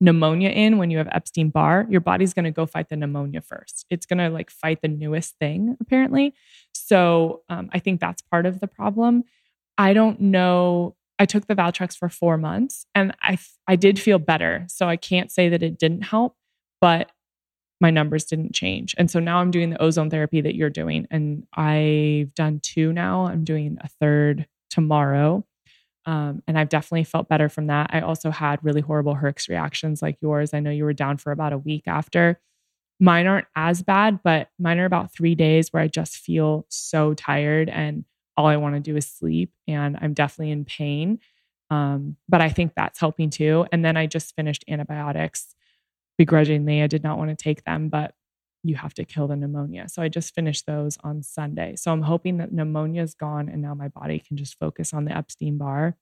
[SPEAKER 2] pneumonia in when you have Epstein Barr, your body's going to go fight the pneumonia first. It's going to like fight the newest thing, apparently. So um, I think that's part of the problem. I don't know. I took the Valtrex for four months and I, I did feel better. So I can't say that it didn't help, but my numbers didn't change. And so now I'm doing the ozone therapy that you're doing. And I've done two now. I'm doing a third tomorrow. Um, and I've definitely felt better from that. I also had really horrible Herx reactions like yours. I know you were down for about a week after. Mine aren't as bad, but mine are about three days where I just feel so tired and all I want to do is sleep. And I'm definitely in pain. Um, but I think that's helping too. And then I just finished antibiotics begrudgingly. I did not want to take them, but you have to kill the pneumonia. So I just finished those on Sunday. So I'm hoping that pneumonia is gone and now my body can just focus on the Epstein Barr.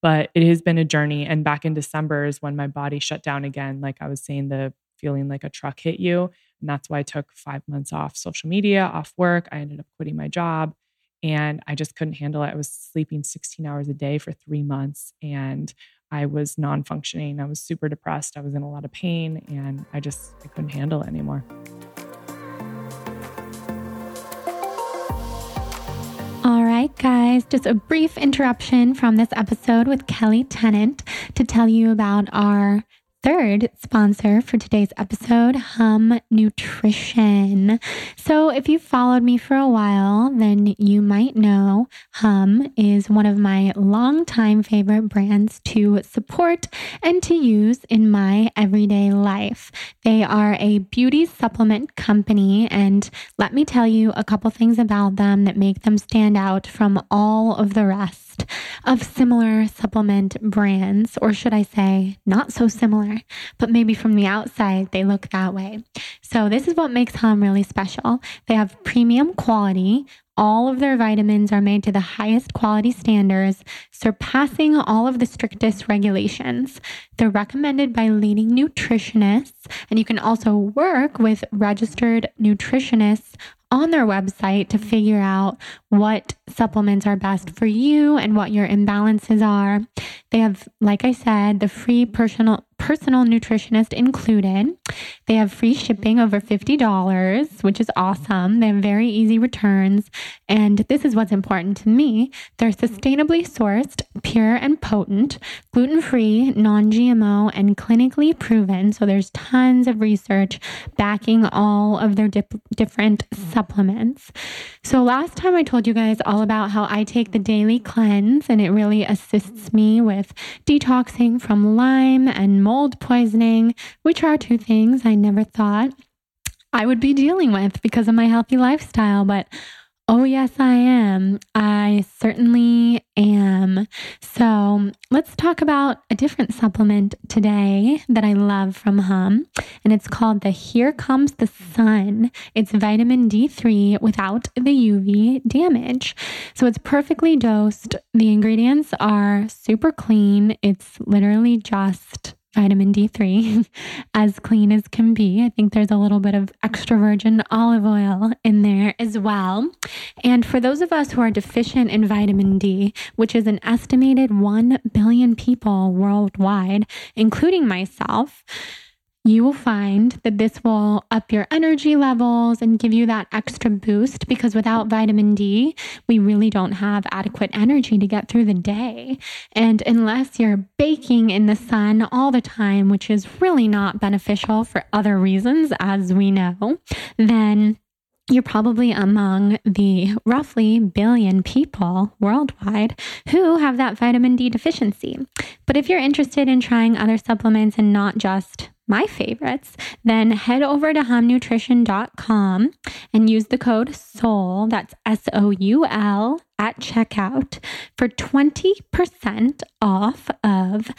[SPEAKER 2] But it has been a journey. And back in December is when my body shut down again. Like I was saying, the feeling like a truck hit you. And that's why I took five months off social media, off work. I ended up quitting my job and I just couldn't handle it. I was sleeping 16 hours a day for three months and I was non functioning. I was super depressed. I was in a lot of pain and I just I couldn't handle it anymore.
[SPEAKER 1] All right, guys, just a brief interruption from this episode with Kelli Tennant to tell you about our third sponsor for today's episode, Hum Nutrition. So, if you've followed me for a while, then you might know Hum is one of my longtime favorite brands to support and to use in my everyday life. They are a beauty supplement company, and let me tell you a couple things about them that make them stand out from all of the rest of similar supplement brands, or should I say, not so similar, but maybe from the outside they look that way. So, this is what makes Hum really special. They have premium quality. All of their vitamins are made to the highest quality standards, surpassing all of the strictest regulations. They're recommended by leading nutritionists, and you can also work with registered nutritionists on their website to figure out what supplements are best for you and what your imbalances are. They have, like I said, the free personal personal nutritionist included. They have free shipping over $50, which is awesome. They have very easy returns. And this is what's important to me. They're sustainably sourced, pure and potent, gluten free, non GMO, and clinically proven. So there's tons of research backing all of their dip- different supplements. So last time I told you guys all about how I take the daily cleanse and it really assists me with detoxing from Lyme and mold poisoning, which are two things I never thought I would be dealing with because of my healthy lifestyle. But Oh, yes, I am. I certainly am. So, let's talk about a different supplement today that I love from Hum, and it's called the Here Comes the Sun. It's vitamin D3 without the UV damage. So, it's perfectly dosed. The ingredients are super clean. It's literally just vitamin D3 as clean as can be. I think there's a little bit of extra virgin olive oil in there as well. And for those of us who are deficient in vitamin D, which is an estimated 1 billion people worldwide, including myself, you will find that this will up your energy levels and give you that extra boost because without vitamin D, we really don't have adequate energy to get through the day. And unless you're baking in the sun all the time, which is really not beneficial for other reasons, as we know, then you're probably among the roughly billion people worldwide who have that vitamin D deficiency. But if you're interested in trying other supplements and not just my favorites, then head over to humnutrition.com and use the code SOUL, that's S O U L, at checkout for 20% off of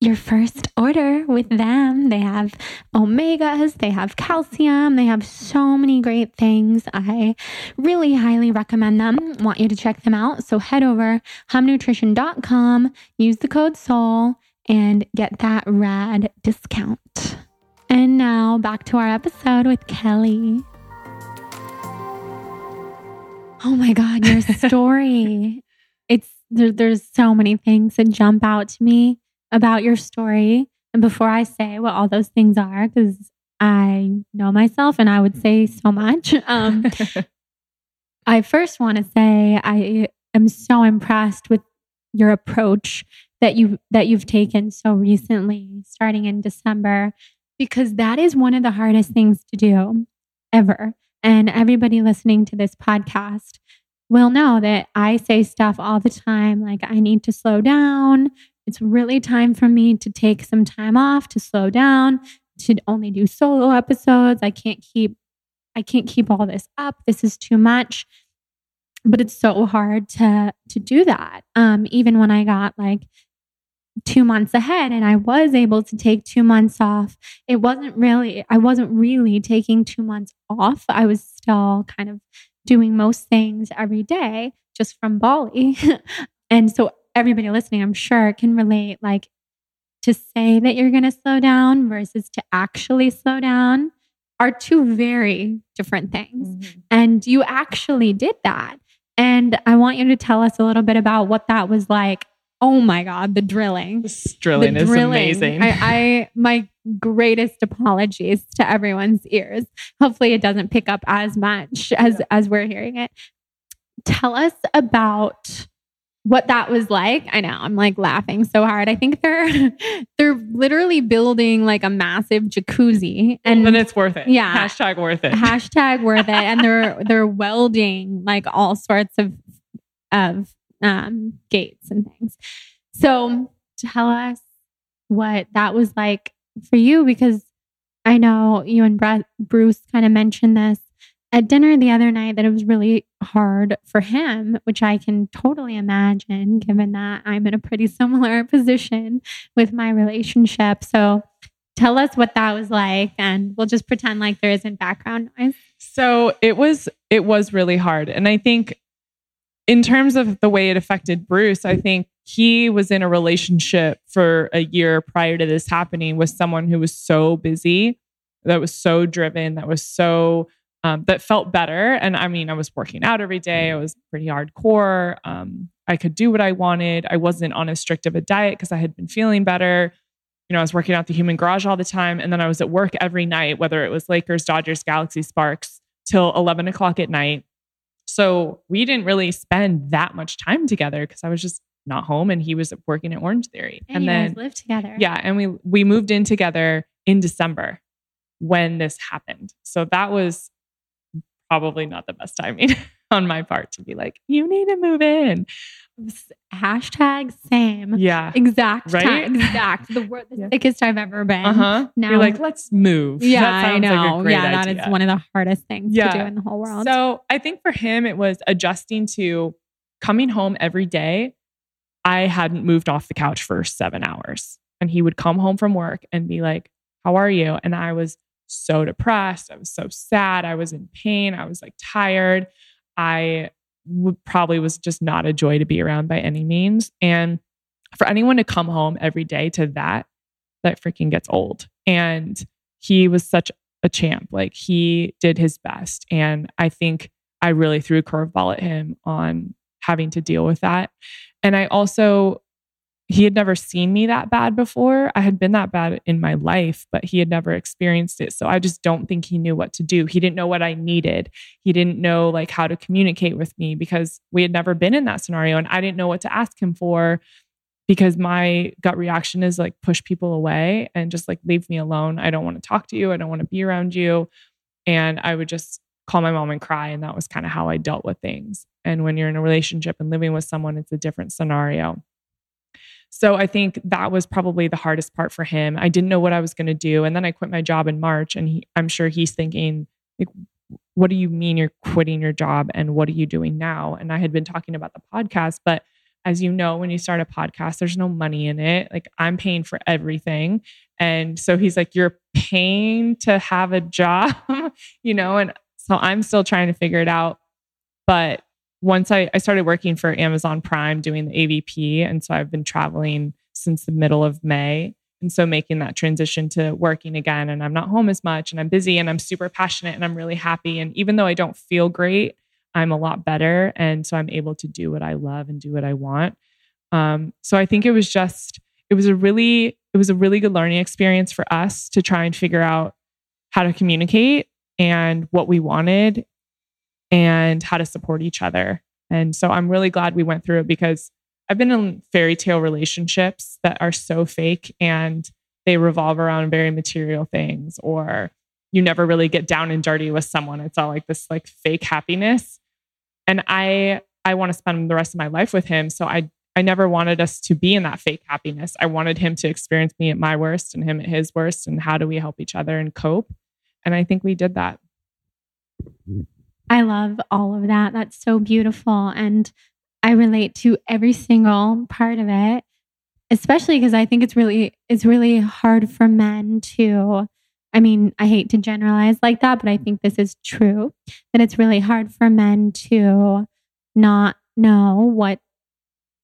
[SPEAKER 1] your first order with them. They have omegas, they have calcium, they have so many great things. I really highly recommend them. Want you to check them out. So head over humnutrition.com, use the code SOUL and get that rad discount. And now back to our episode with Kelli. Oh my God, your story. it's there, there's so many things that jump out to me about your story. And before I say what all those things are, because I know myself and I would say so much, um, I first want to say I am so impressed with your approach that you that you've taken so recently, starting in December, because that is one of the hardest things to do ever. And everybody listening to this podcast will know that I say stuff all the time like, I need to slow down. It's really time for me to take some time off to slow down, to only do solo episodes. I can't keep I can't keep all this up. This is too much. But it's so hard to to do that. Um, even when I got like two months ahead and I was able to take two months off, it wasn't really, I wasn't really taking two months off. I was still kind of doing most things every day just from Bali. and so everybody listening, I'm sure can relate like to say that you're going to slow down versus to actually slow down are two very different things. Mm-hmm. And you actually did that. And I want you to tell us a little bit about what that was like Oh my God, the drilling.
[SPEAKER 2] This drilling the is drilling. amazing.
[SPEAKER 1] I, I, my greatest apologies to everyone's ears. Hopefully it doesn't pick up as much as, yeah. as we're hearing it. Tell us about what that was like. I know I'm like laughing so hard. I think they're they're literally building like a massive jacuzzi
[SPEAKER 2] and then it's worth it.
[SPEAKER 1] Yeah.
[SPEAKER 2] Hashtag worth it.
[SPEAKER 1] Hashtag worth it. And they're they're welding like all sorts of of um, gates and things. So tell us what that was like for you because I know you and Bruce kind of mentioned this at dinner the other night that it was really hard for him, which I can totally imagine given that I'm in a pretty similar position with my relationship. So tell us what that was like and we'll just pretend like there isn't background noise.
[SPEAKER 2] So it was it was really hard and I think in terms of the way it affected Bruce, I think he was in a relationship for a year prior to this happening with someone who was so busy, that was so driven, that was so um, that felt better. And I mean, I was working out every day. I was pretty hardcore. Um, I could do what I wanted. I wasn't on as strict of a diet because I had been feeling better. You know, I was working out the human garage all the time. And then I was at work every night, whether it was Lakers, Dodgers, Galaxy, Sparks, till 11 o'clock at night. So we didn't really spend that much time together because I was just not home and he was working at Orange Theory.
[SPEAKER 1] And, and then lived together.
[SPEAKER 2] Yeah. And we we moved in together in December when this happened. So that was probably not the best timing on my part to be like, you need to move in
[SPEAKER 1] hashtag same.
[SPEAKER 2] Yeah.
[SPEAKER 1] Exact. Right. Time, exact. The word, the yeah. thickest I've ever been.
[SPEAKER 2] Uh huh. Now You're like, let's move.
[SPEAKER 1] Yeah, I know. Like yeah, that idea. is one of the hardest things yeah. to do in the whole world.
[SPEAKER 2] So I think for him, it was adjusting to coming home every day. I hadn't moved off the couch for seven hours, and he would come home from work and be like, "How are you?" And I was so depressed. I was so sad. I was in pain. I was like tired. I probably was just not a joy to be around by any means. And for anyone to come home every day to that, that freaking gets old. And he was such a champ. Like he did his best. And I think I really threw a curveball at him on having to deal with that. And I also he had never seen me that bad before. I had been that bad in my life, but he had never experienced it. So I just don't think he knew what to do. He didn't know what I needed. He didn't know like how to communicate with me because we had never been in that scenario and I didn't know what to ask him for because my gut reaction is like push people away and just like leave me alone. I don't want to talk to you. I don't want to be around you. And I would just call my mom and cry and that was kind of how I dealt with things. And when you're in a relationship and living with someone, it's a different scenario. So I think that was probably the hardest part for him. I didn't know what I was going to do. And then I quit my job in March. And he, I'm sure he's thinking, like, what do you mean you're quitting your job? And what are you doing now? And I had been talking about the podcast, but as you know, when you start a podcast, there's no money in it. Like I'm paying for everything. And so he's like, You're paying to have a job, you know? And so I'm still trying to figure it out. But once I, I started working for Amazon Prime doing the AVP. And so I've been traveling since the middle of May. And so making that transition to working again, and I'm not home as much, and I'm busy, and I'm super passionate, and I'm really happy. And even though I don't feel great, I'm a lot better. And so I'm able to do what I love and do what I want. Um, so I think it was just, it was a really, it was a really good learning experience for us to try and figure out how to communicate and what we wanted and how to support each other. And so I'm really glad we went through it because I've been in fairy tale relationships that are so fake and they revolve around very material things or you never really get down and dirty with someone. It's all like this like fake happiness. And I I want to spend the rest of my life with him. So I I never wanted us to be in that fake happiness. I wanted him to experience me at my worst and him at his worst. And how do we help each other and cope? And I think we did that. Mm-hmm.
[SPEAKER 1] I love all of that. That's so beautiful. And I relate to every single part of it, especially because I think it's really, it's really hard for men to, I mean, I hate to generalize like that, but I think this is true that it's really hard for men to not know what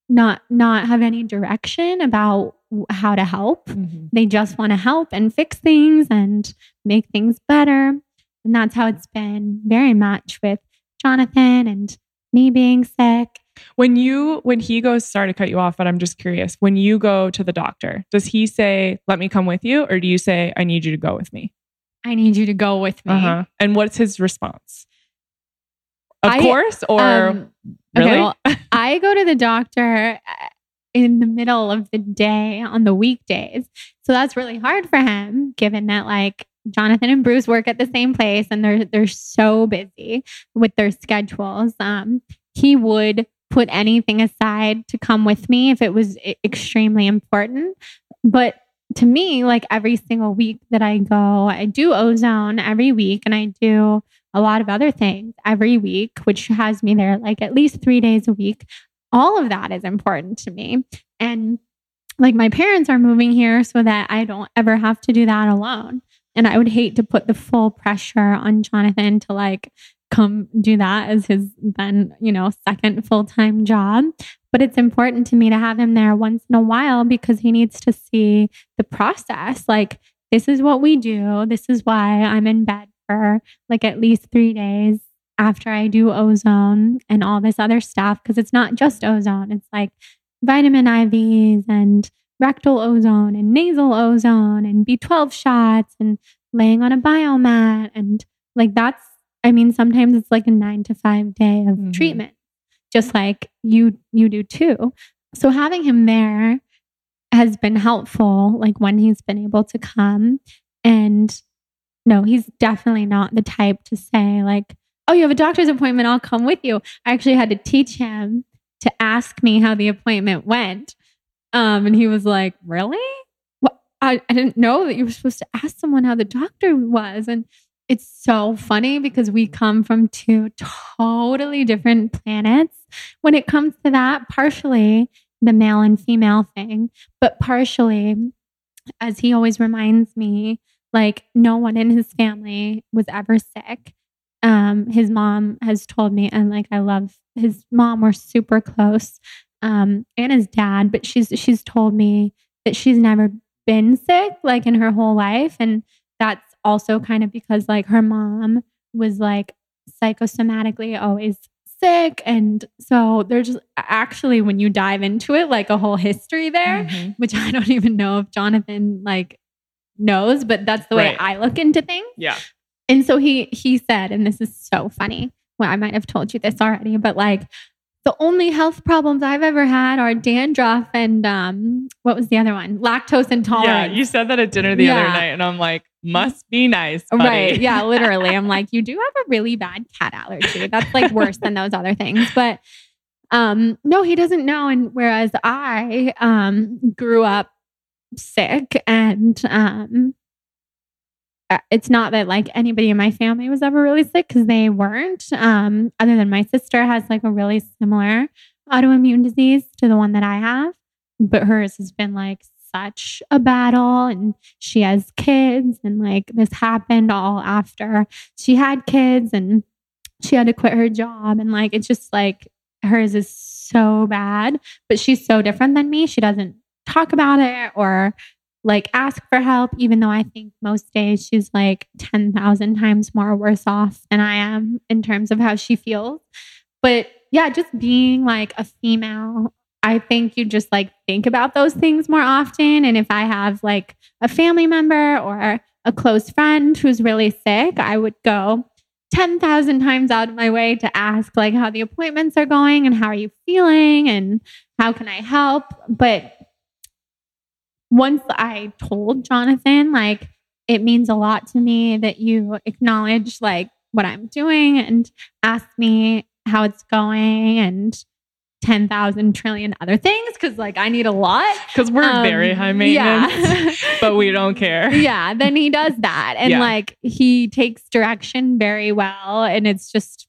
[SPEAKER 1] not not have any direction about how to help. Mm-hmm. They just want to help and fix things and make things better. And that's how it's been very much with Jonathan and me being sick.
[SPEAKER 2] When you when he goes sorry to cut you off, but I'm just curious. When you go to the doctor, does he say, "Let me come with you," or do you say, "I need you to go with me"?
[SPEAKER 1] I need you to go with me. Uh-huh.
[SPEAKER 2] And what's his response? Of I, course, or um, really? Okay, well,
[SPEAKER 1] I go to the doctor uh, in the middle of the day on the weekdays. So that's really hard for him, given that like Jonathan and Bruce work at the same place and they're they're so busy with their schedules. Um, he would put anything aside to come with me if it was extremely important. But to me, like every single week that I go, I do ozone every week and I do a lot of other things every week, which has me there like at least three days a week. All of that is important to me. And like my parents are moving here so that I don't ever have to do that alone. And I would hate to put the full pressure on Jonathan to like come do that as his then, you know, second full time job. But it's important to me to have him there once in a while because he needs to see the process. Like, this is what we do. This is why I'm in bed for like at least three days after I do ozone and all this other stuff. Cause it's not just ozone, it's like vitamin IVs and rectal ozone and nasal ozone and B12 shots and laying on a biomat. And like that's, I mean, sometimes it's like a nine to five day of mm-hmm. treatment, just like you you do too. So having him there has been helpful, like when he's been able to come. And no, he's definitely not the type to say, like, oh, you have a doctor's appointment, I'll come with you. I actually had to teach him to ask me how the appointment went um, and he was like, Really? What? I, I didn't know that you were supposed to ask someone how the doctor was. And it's so funny because we come from two totally different planets when it comes to that, partially the male and female thing, but partially, as he always reminds me, like no one in his family was ever sick. Um, his mom has told me, and like I love his mom, we're super close um, and his dad, but she's she's told me that she's never been sick like in her whole life, and that's also kind of because like her mom was like psychosomatically always sick, and so there's just actually when you dive into it, like a whole history there, mm-hmm. which I don't even know if Jonathan like knows, but that's the way. I look into things.
[SPEAKER 2] Yeah.
[SPEAKER 1] And so he he said, and this is so funny. Well, I might have told you this already, but like the only health problems I've ever had are dandruff and um, what was the other one? Lactose intolerance.
[SPEAKER 2] Yeah, you said that at dinner the yeah. other night, and I'm like, must be nice. Buddy.
[SPEAKER 1] Right. Yeah, literally. I'm like, you do have a really bad cat allergy. That's like worse than those other things. But um, no, he doesn't know. And whereas I um, grew up sick and um, it's not that like anybody in my family was ever really sick because they weren't. Um, other than my sister has like a really similar autoimmune disease to the one that I have, but hers has been like such a battle and she has kids and like this happened all after she had kids and she had to quit her job and like it's just like hers is so bad but she's so different than me she doesn't talk about it or like ask for help, even though I think most days she's like 10,000 times more worse off than I am in terms of how she feels. But yeah, just being like a female, I think you just like think about those things more often. And if I have like a family member or a close friend who's really sick, I would go 10,000 times out of my way to ask like how the appointments are going and how are you feeling and how can I help? But once I told Jonathan, like, it means a lot to me that you acknowledge like what I'm doing and ask me how it's going and 10,000 trillion other things because like I need a lot.
[SPEAKER 2] Because we're um, very high maintenance, yeah. but we don't care.
[SPEAKER 1] Yeah. Then he does that. And yeah. like he takes direction very well. And it's just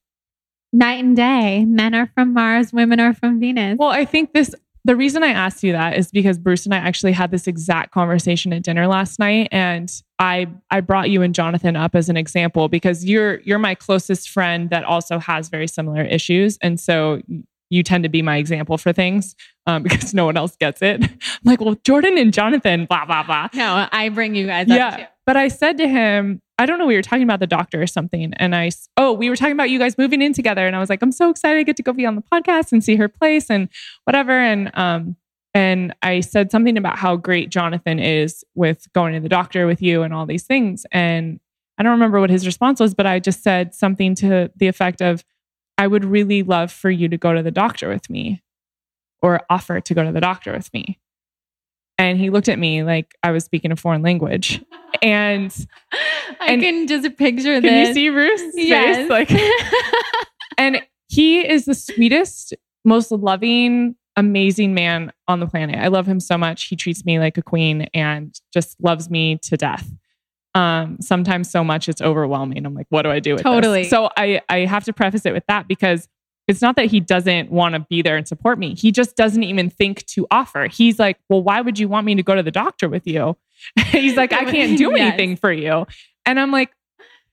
[SPEAKER 1] night and day. Men are from Mars, women are from Venus.
[SPEAKER 2] Well, I think this the reason I asked you that is because Bruce and I actually had this exact conversation at dinner last night and I I brought you and Jonathan up as an example because you're you're my closest friend that also has very similar issues and so you tend to be my example for things um, because no one else gets it. I'm like, well, Jordan and Jonathan, blah, blah, blah.
[SPEAKER 1] No, I bring you guys yeah. Too.
[SPEAKER 2] But I said to him, I don't know, we were talking about the doctor or something. And I, oh, we were talking about you guys moving in together. And I was like, I'm so excited to get to go be on the podcast and see her place and whatever. And, um, and I said something about how great Jonathan is with going to the doctor with you and all these things. And I don't remember what his response was, but I just said something to the effect of, I would really love for you to go to the doctor with me or offer to go to the doctor with me. And he looked at me like I was speaking a foreign language. And
[SPEAKER 1] I can just picture
[SPEAKER 2] can this. Can you see Bruce's yes. face? Like and he is the sweetest, most loving, amazing man on the planet. I love him so much. He treats me like a queen and just loves me to death um, sometimes so much it's overwhelming. I'm like, what do I do with
[SPEAKER 1] totally.
[SPEAKER 2] This? So I I have to preface it with that because it's not that he doesn't want to be there and support me. He just doesn't even think to offer. He's like, well, why would you want me to go to the doctor with you? He's like, I can't do anything yes. for you. And I'm like,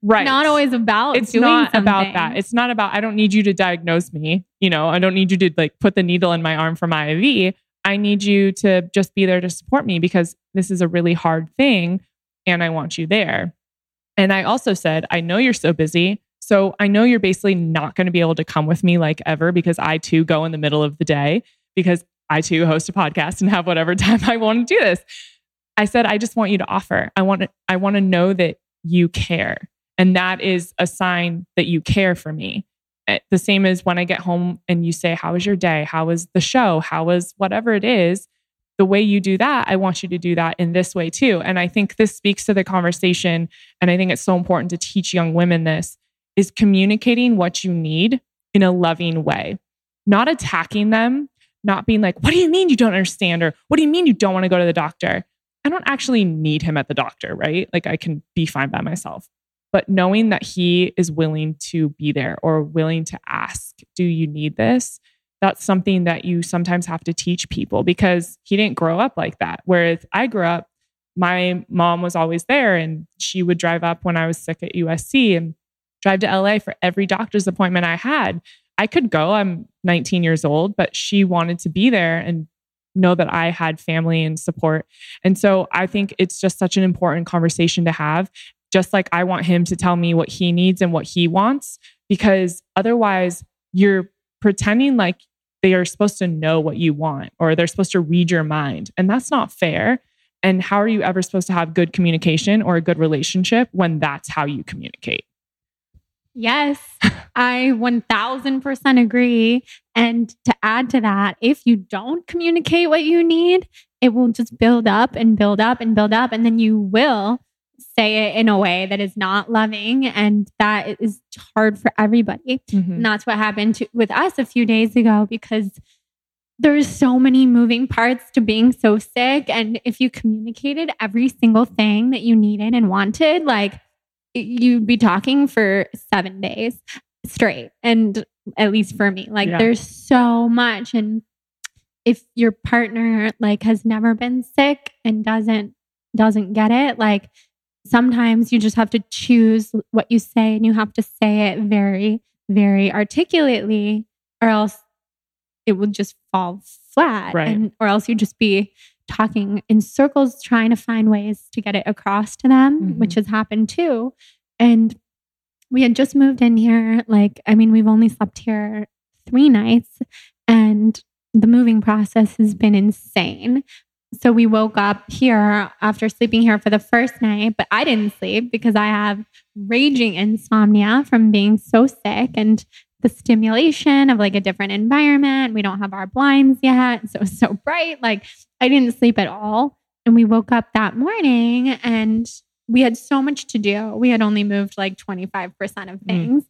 [SPEAKER 2] right.
[SPEAKER 1] Not always about.
[SPEAKER 2] It's not something. about that. It's not about. I don't need you to diagnose me. You know, I don't need you to like put the needle in my arm for my IV. I need you to just be there to support me because this is a really hard thing and I want you there. And I also said, I know you're so busy. So I know you're basically not going to be able to come with me like ever because I too go in the middle of the day because I too host a podcast and have whatever time I want to do this. I said, I just want you to offer. I want to, I want to know that you care. And that is a sign that you care for me. Eh, the same as when I get home and you say, How was your day? How was the show? How was whatever it is? the way you do that, I want you to do that in this way too. And I think this speaks to the conversation. And I think it's so important to teach young women this is communicating what you need in a loving way, not attacking them, not being like, what do you mean you don't understand? Or what do you mean you don't want to go to the doctor? I don't actually need him at the doctor, right? Like I can be fine by myself. But knowing that he is willing to be there or willing to ask, do you need this? that's something that you sometimes have to teach people because he didn't grow up like that. Whereas I grew up, my mom was always there and she would drive up when I was sick at USC and drive to LA for every doctor's appointment I had. I could go, I'm 19 years old, but she wanted to be there and know that I had family and support. And so I think it's just such an important conversation to have. Just like I want him to tell me what he needs and what he wants, because otherwise you're pretending like they are supposed to know what you want or they're supposed to read your mind. And that's not fair. And how are you ever supposed to have good communication or a good relationship when that's how you communicate?
[SPEAKER 1] Yes, I 1000% agree. And to add to that, if you don't communicate what you need, it will just build up and build up and build up. And then you will say it in a way that is not loving and that is hard for everybody. Mm-hmm. And that's what happened to, with us a few days ago because there's so many moving parts to being so sick and if you communicated every single thing that you needed and wanted like you'd be talking for 7 days straight and at least for me like yeah. there's so much and if your partner like has never been sick and doesn't doesn't get it like sometimes you just have to choose what you say and you have to say it very, very articulately, or else it will just fall flat.
[SPEAKER 2] Right.
[SPEAKER 1] And, or else you just be talking in circles, trying to find ways to get it across to them, mm-hmm. which has happened too. And we had just moved in here. Like, I mean, we've only slept here three nights, and the moving process has been insane. So we woke up here after sleeping here for the first night, but I didn't sleep because I have raging insomnia from being so sick and the stimulation of like a different environment. We don't have our blinds yet. So it's so bright. Like I didn't sleep at all. and we woke up that morning and we had so much to do. We had only moved like 25% of things. Mm.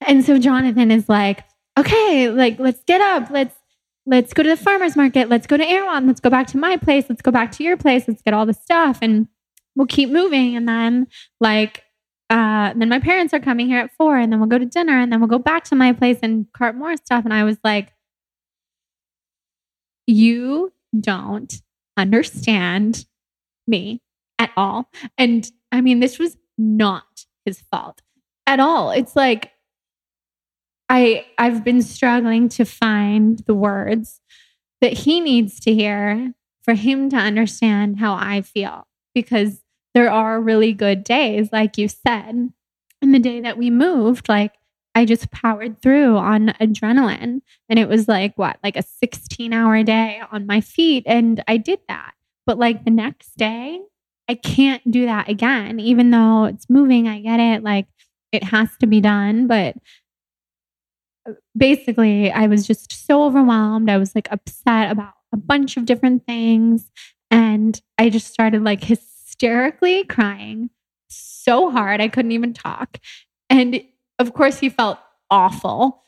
[SPEAKER 1] And so Jonathan is like, okay, like let's get up. Let's let's go to the farmer's market. Let's go to Erewhon. Let's go back to my place. Let's go back to your place. Let's get all the stuff and we'll keep moving. And then like uh, then my parents are coming here at four, and then we'll go to dinner, and then we'll go back to my place and cart more stuff. And I was like, You don't understand me at all. And I mean, this was not his fault at all. It's like I I've been struggling to find the words that he needs to hear for him to understand how I feel because there are really good days like you said. And the day that we moved like I just powered through on adrenaline and it was like what like a 16 hour day on my feet and I did that. But like the next day I can't do that again even though it's moving I get it like it has to be done but uh, basically, I was just so overwhelmed. I was like upset about a bunch of different things. And I just started like hysterically crying so hard. I couldn't even talk. And of course, he felt awful.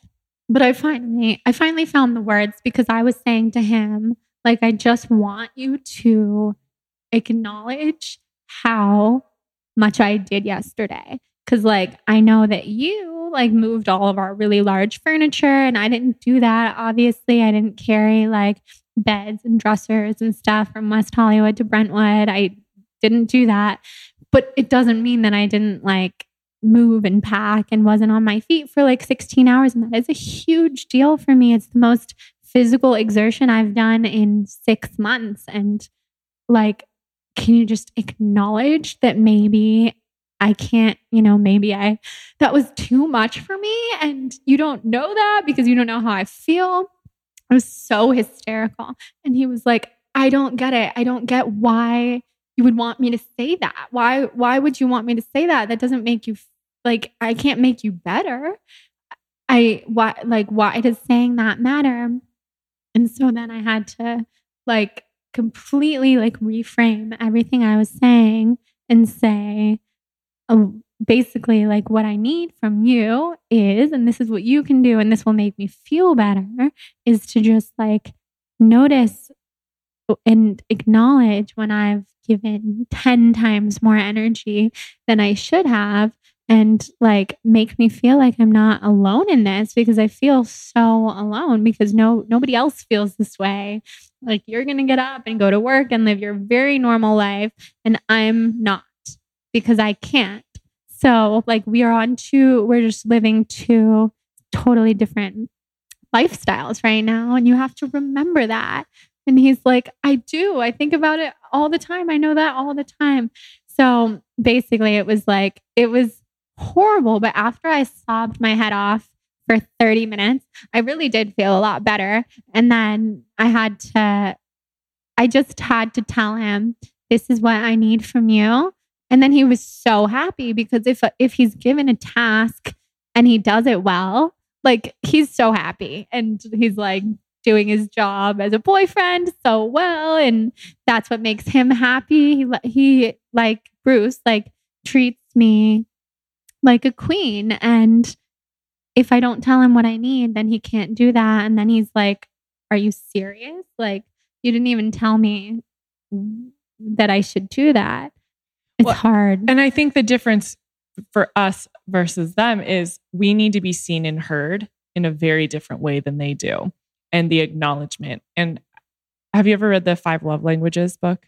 [SPEAKER 1] But I finally, I finally found the words because I was saying to him, like, I just want you to acknowledge how much I did yesterday. Cause like I know that you like moved all of our really large furniture and I didn't do that. Obviously, I didn't carry like beds and dressers and stuff from West Hollywood to Brentwood. I didn't do that. But it doesn't mean that I didn't like move and pack and wasn't on my feet for like 16 hours. And that is a huge deal for me. It's the most physical exertion I've done in six months. And like, can you just acknowledge that maybe I can't, you know, maybe I, that was too much for me. And you don't know that because you don't know how I feel. I was so hysterical. And he was like, I don't get it. I don't get why you would want me to say that. Why, why would you want me to say that? That doesn't make you like, I can't make you better. I, why, like, why does saying that matter? And so then I had to like completely like reframe everything I was saying and say, uh, basically like what I need from you is, and this is what you can do, and this will make me feel better, is to just like notice and acknowledge when I've given 10 times more energy than I should have and like make me feel like I'm not alone in this because I feel so alone because no nobody else feels this way. Like you're going to get up and go to work and live your very normal life and I'm not because I can't. So, like, we are on two, we're just living two totally different lifestyles right now. And you have to remember that. And he's like, I do. I think about it all the time. I know that all the time. So basically, it was like, it was horrible. But after I sobbed my head off for 30 minutes, I really did feel a lot better. And then I had to, I just had to tell him, this is what I need from you. And then he was so happy because if if he's given a task and he does it well, like he's so happy and he's like doing his job as a boyfriend so well and that's what makes him happy. He he like Bruce like treats me like a queen and if I don't tell him what I need, then he can't do that and then he's like, "Are you serious? Like you didn't even tell me that I should do that." It's well, hard.
[SPEAKER 2] And I think the difference for us versus them is we need to be seen and heard in a very different way than they do. And the acknowledgement. And have you ever read the Five Love Languages book?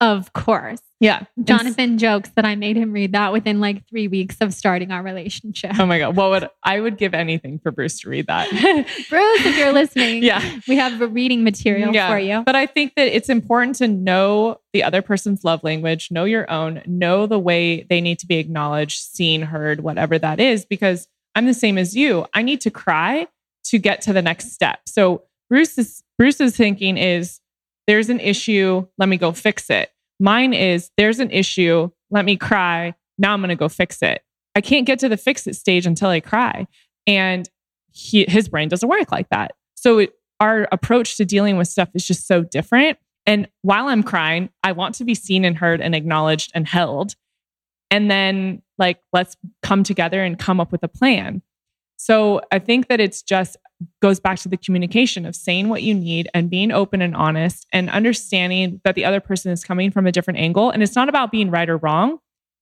[SPEAKER 1] Of course.
[SPEAKER 2] Yeah.
[SPEAKER 1] Jonathan and, jokes that I made him read that within like three weeks of starting our relationship.
[SPEAKER 2] Oh my God. What would I would give anything for Bruce to read that.
[SPEAKER 1] Bruce, if you're listening,
[SPEAKER 2] yeah.
[SPEAKER 1] we have a reading material yeah. for you.
[SPEAKER 2] But I think that it's important to know the other person's love language, know your own, know the way they need to be acknowledged, seen, heard, whatever that is, because I'm the same as you. I need to cry to get to the next step. So Bruce's Bruce's thinking is there's an issue, let me go fix it. Mine is there's an issue, let me cry. Now I'm going to go fix it. I can't get to the fix it stage until I cry. And he, his brain doesn't work like that. So it, our approach to dealing with stuff is just so different. And while I'm crying, I want to be seen and heard and acknowledged and held. And then, like, let's come together and come up with a plan. So I think that it's just goes back to the communication of saying what you need and being open and honest and understanding that the other person is coming from a different angle. And it's not about being right or wrong,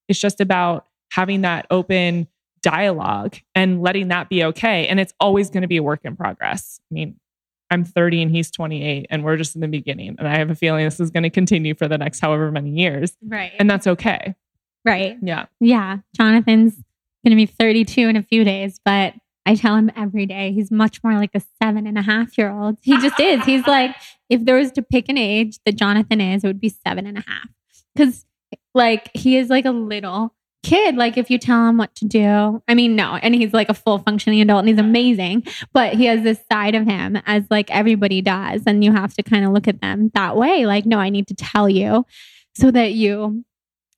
[SPEAKER 2] it's just about having that open dialogue and letting that be okay. And it's always going to be a work in progress. I mean, I'm 30 and he's 28, and we're just in the beginning. And I have a feeling this is going to continue for the next however many years.
[SPEAKER 1] Right.
[SPEAKER 2] And that's okay.
[SPEAKER 1] Right.
[SPEAKER 2] Yeah.
[SPEAKER 1] Yeah. Jonathan's going to be 32 in a few days, but I tell him every day he's much more like a seven and a half year old. He just is. He's like, if there was to pick an age that Jonathan is, it would be seven and a half. Cause like he is like a little kid. Like if you tell him what to do, I mean, no, and he's like a full functioning adult and he's amazing, but he has this side of him as like everybody does. And you have to kind of look at them that way. Like, no, I need to tell you so that you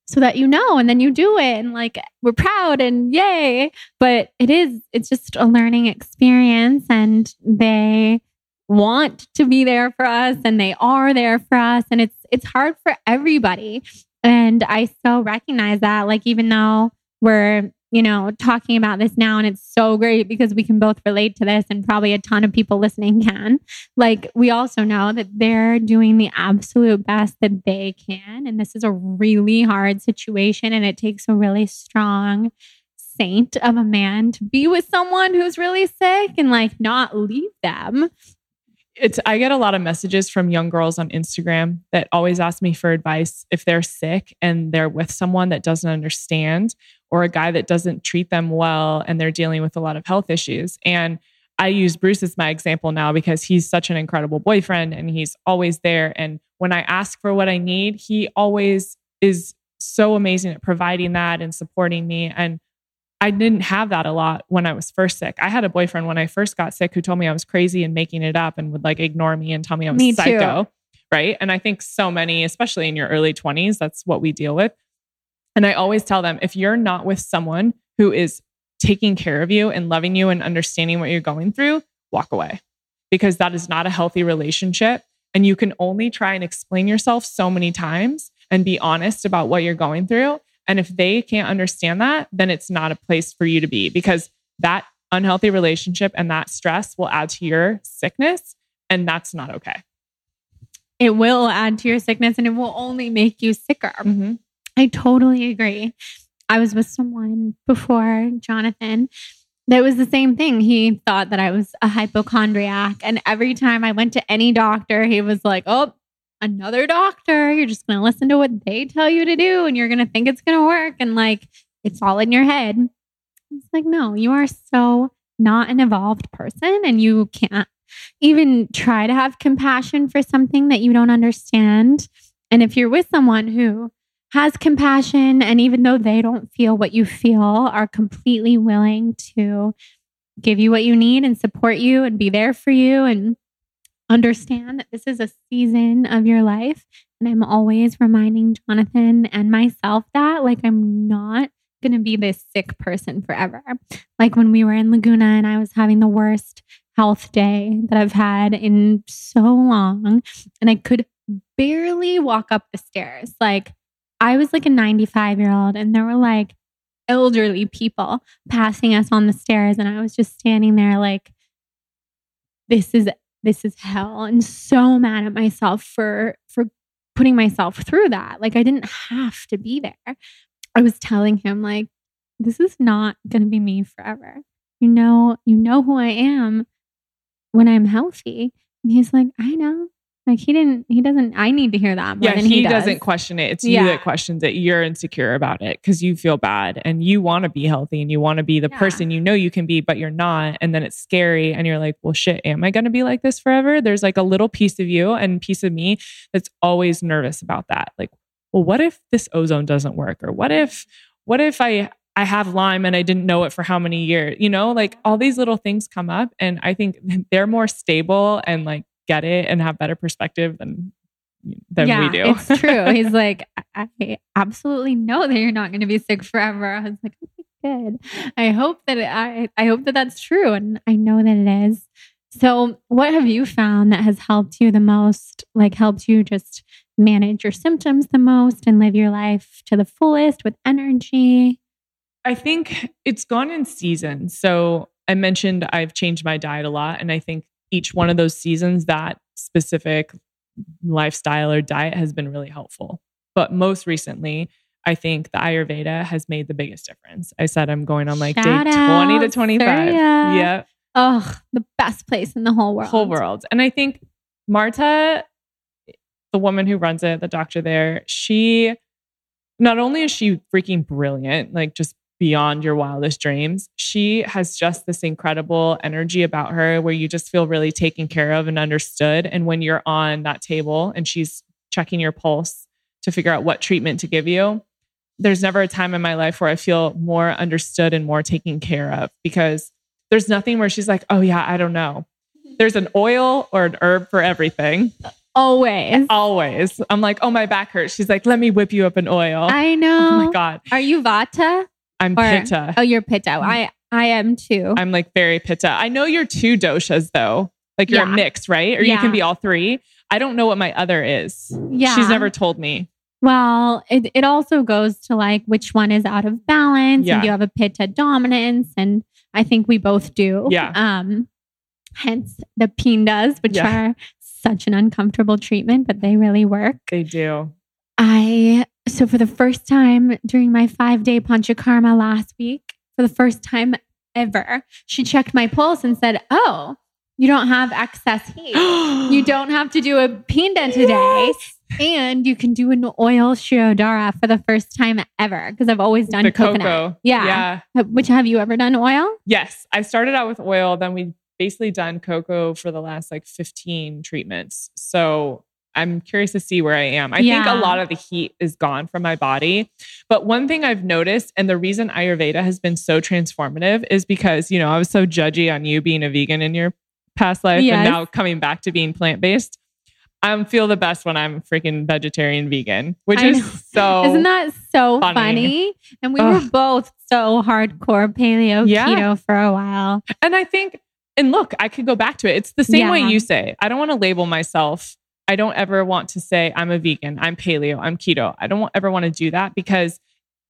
[SPEAKER 1] so that you know and then you do it and like we're proud and yay. But it is it's just a learning experience and they want to be there for us and they are there for us and it's it's hard for everybody. And i so recognize that like even though we're you know, talking about this now. And it's so great because we can both relate to this, and probably a ton of people listening can. Like, we also know that they're doing the absolute best that they can. And this is a really hard situation, and it takes a really strong saint of a man to be with someone who's really sick and like not leave them
[SPEAKER 2] it's I get a lot of messages from young girls on Instagram that always ask me for advice if they're sick and they're with someone that doesn't understand or a guy that doesn't treat them well and they're dealing with a lot of health issues. And I use Bruce as my example now because he's such an incredible boyfriend and he's always there. And when I ask for what I need, he always is so amazing at providing that and supporting me. And I didn't have that a lot when I was first sick. I had a boyfriend when I first got sick who told me I was crazy and making it up and would like ignore me and tell me I was me psycho. Too. Right. And I think so many, especially in your early 20s, that's what we deal with. And I always tell them if you're not with someone who is taking care of you and loving you and understanding what you're going through, walk away because that is not a healthy relationship. And you can only try and explain yourself so many times and be honest about what you're going through. And if they can't understand that, then it's not a place for you to be because that unhealthy relationship and that stress will add to your sickness. And that's not okay.
[SPEAKER 1] It will add to your sickness and it will only make you sicker. Mm-hmm. I totally agree. I was with someone before Jonathan that was the same thing. He thought that I was a hypochondriac. And every time I went to any doctor, he was like, Oh, another doctor. You're just going to listen to what they tell you to do and you're going to think it's going to work. And like, it's all in your head. It's like, no, you are so not an evolved person and you can't even try to have compassion for something that you don't understand. And if you're with someone who has compassion and even though they don't feel what you feel, are completely willing to give you what you need and support you and be there for you and understand that this is a season of your life. And I'm always reminding Jonathan and myself that, like, I'm not going to be this sick person forever. Like when we were in Laguna and I was having the worst health day that I've had in so long, and I could barely walk up the stairs. Like, I was like a 95 year old, and there were like elderly people passing us on the stairs. And I was just standing there, like, this is this is hell and so mad at myself for for putting myself through that. Like i didn't have to be there. I was telling him like this is not going to be me forever. You know you know who i am when i'm healthy. And he's like i know like he didn't, he doesn't, I need to hear that yeah, he,
[SPEAKER 2] he
[SPEAKER 1] does.
[SPEAKER 2] doesn't question it. It's yeah. you that questions it. You're insecure about it because you feel bad and you want to be healthy and you want to be the yeah. person you know you can be, but you're not. And then it's scary. And you're like, well, shit, am I going to be like this forever? There's like a little piece of you and piece of me that's always nervous about that. Like, well, what if this ozone doesn't work? Or what if, what if I, I have Lyme and I didn't know it for how many years, you know, like all these little things come up. And I think they're more stable and like get it and have better perspective than than yeah, we do.
[SPEAKER 1] it's true. He's like, I absolutely know that you're not going to be sick forever. I was like, okay, good. I hope that I I hope that that's true, and I know that it is. So, what have you found that has helped you the most? Like, helped you just manage your symptoms the most and live your life to the fullest with energy?
[SPEAKER 2] I think it's gone in seasons. So, I mentioned I've changed my diet a lot. And I think each one of those seasons, that specific lifestyle or diet has been really helpful. But most recently, I think the Ayurveda has made the biggest difference. I said I'm going on like
[SPEAKER 1] Shout
[SPEAKER 2] day
[SPEAKER 1] out,
[SPEAKER 2] 20 to 25.
[SPEAKER 1] Surya.
[SPEAKER 2] Yeah,
[SPEAKER 1] Oh, the best place in the whole world.
[SPEAKER 2] whole world. And I think Marta, the woman who runs it, the doctor there, she not only is she freaking brilliant, like just beyond your wildest dreams, she has just this incredible energy about her where you just feel really taken care of and understood. And when you're on that table and she's checking your pulse to figure out what treatment to give you, there's never a time in my life where I feel more understood and more taken care of because there's nothing where she's like, oh, yeah, I don't know. There's an oil or an herb for everything.
[SPEAKER 1] Always.
[SPEAKER 2] Always. I'm like, oh, my back hurts. She's like, let me whip you up an oil.
[SPEAKER 1] I know.
[SPEAKER 2] oh my God.
[SPEAKER 1] Are you Vata?
[SPEAKER 2] I'm
[SPEAKER 1] Or-
[SPEAKER 2] pitta.
[SPEAKER 1] Oh, you're Pitta. I I am too.
[SPEAKER 2] I'm like very pitta. I know you're two doshas though. Like you're
[SPEAKER 1] Yeah.
[SPEAKER 2] a mix, right? Or you can be all three. I don't know what my other is.
[SPEAKER 1] yeah.
[SPEAKER 2] She's never told me.
[SPEAKER 1] Well, it, it also goes to like which one is out of balance.
[SPEAKER 2] Yeah.
[SPEAKER 1] And you have a pitta dominance. And I think we both do.
[SPEAKER 2] Yeah.
[SPEAKER 1] Um, hence the pindas, which
[SPEAKER 2] Yeah.
[SPEAKER 1] are such an uncomfortable treatment, but they really work.
[SPEAKER 2] They do.
[SPEAKER 1] I so for the first time during my five day panchakarma last week, for the first time ever, she checked my pulse and said, "Oh, you don't have excess heat. you don't have to do a pinda today, and you can do an oil shirodhara for the first time ever because I've always done
[SPEAKER 2] the
[SPEAKER 1] coconut.
[SPEAKER 2] cocoa.
[SPEAKER 1] Yeah.
[SPEAKER 2] Yeah.
[SPEAKER 1] Uh, which have you ever done oil?
[SPEAKER 2] Yes. I started out with oil, then we basically done cocoa for the last like 15 treatments. So I'm curious to see where I am. I think a lot of the heat is gone from my body. But one thing I've noticed, and the reason Ayurveda has been so transformative is because, you know, I was so judgy on you being a vegan in your past life
[SPEAKER 1] Yes.
[SPEAKER 2] and now coming back to being plant based. I feel the best when I'm freaking vegetarian vegan, which
[SPEAKER 1] I
[SPEAKER 2] is
[SPEAKER 1] know.
[SPEAKER 2] so
[SPEAKER 1] Isn't that so funny?
[SPEAKER 2] funny.
[SPEAKER 1] And we
[SPEAKER 2] Ugh.
[SPEAKER 1] were both so hardcore paleo
[SPEAKER 2] Yeah.
[SPEAKER 1] keto for a while.
[SPEAKER 2] And I think, and look, I could go back to it. It's the same way you say. I don't want to label myself. I don't ever want to say I'm a vegan, I'm paleo, I'm keto. I don't ever want to do that because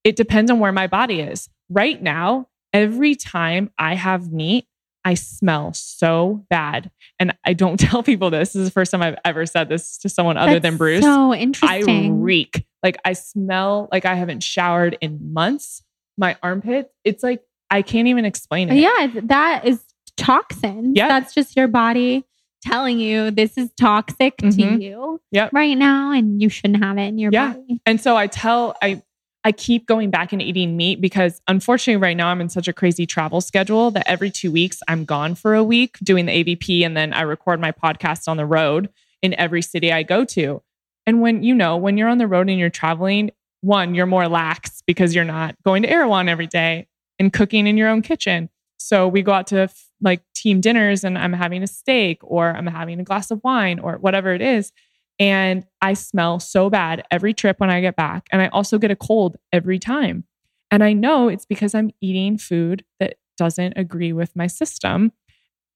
[SPEAKER 2] it depends on where my body is. Right now, every time I have meat, I smell so bad. And I don't tell people this. This is the first time I've ever said this to someone other
[SPEAKER 1] That's
[SPEAKER 2] than Bruce.
[SPEAKER 1] So interesting.
[SPEAKER 2] I reek. Like I smell like I haven't showered in months. My armpit, it's like I can't even explain it.
[SPEAKER 1] yeah, that is toxin.
[SPEAKER 2] Yeah.
[SPEAKER 1] That's just your body telling you this is toxic to
[SPEAKER 2] Mhm.
[SPEAKER 1] you
[SPEAKER 2] Yep.
[SPEAKER 1] right now and you shouldn't have it in your
[SPEAKER 2] Yeah.
[SPEAKER 1] body.
[SPEAKER 2] And so I tell I I keep going back and eating meat because unfortunately right now I'm in such a crazy travel schedule that every 2 weeks I'm gone for a week doing the AVP and then I record my podcast on the road in every city I go to. And when you know, when you're on the road and you're traveling, one, you're more lax because you're not going to Erewhon every day and cooking in your own kitchen. So we go out to like team dinners and I'm having a steak or I'm having a glass of wine or whatever it is. And I smell so bad every trip when I get back. And I also get a cold every time. And I know it's because I'm eating food that doesn't agree with my system.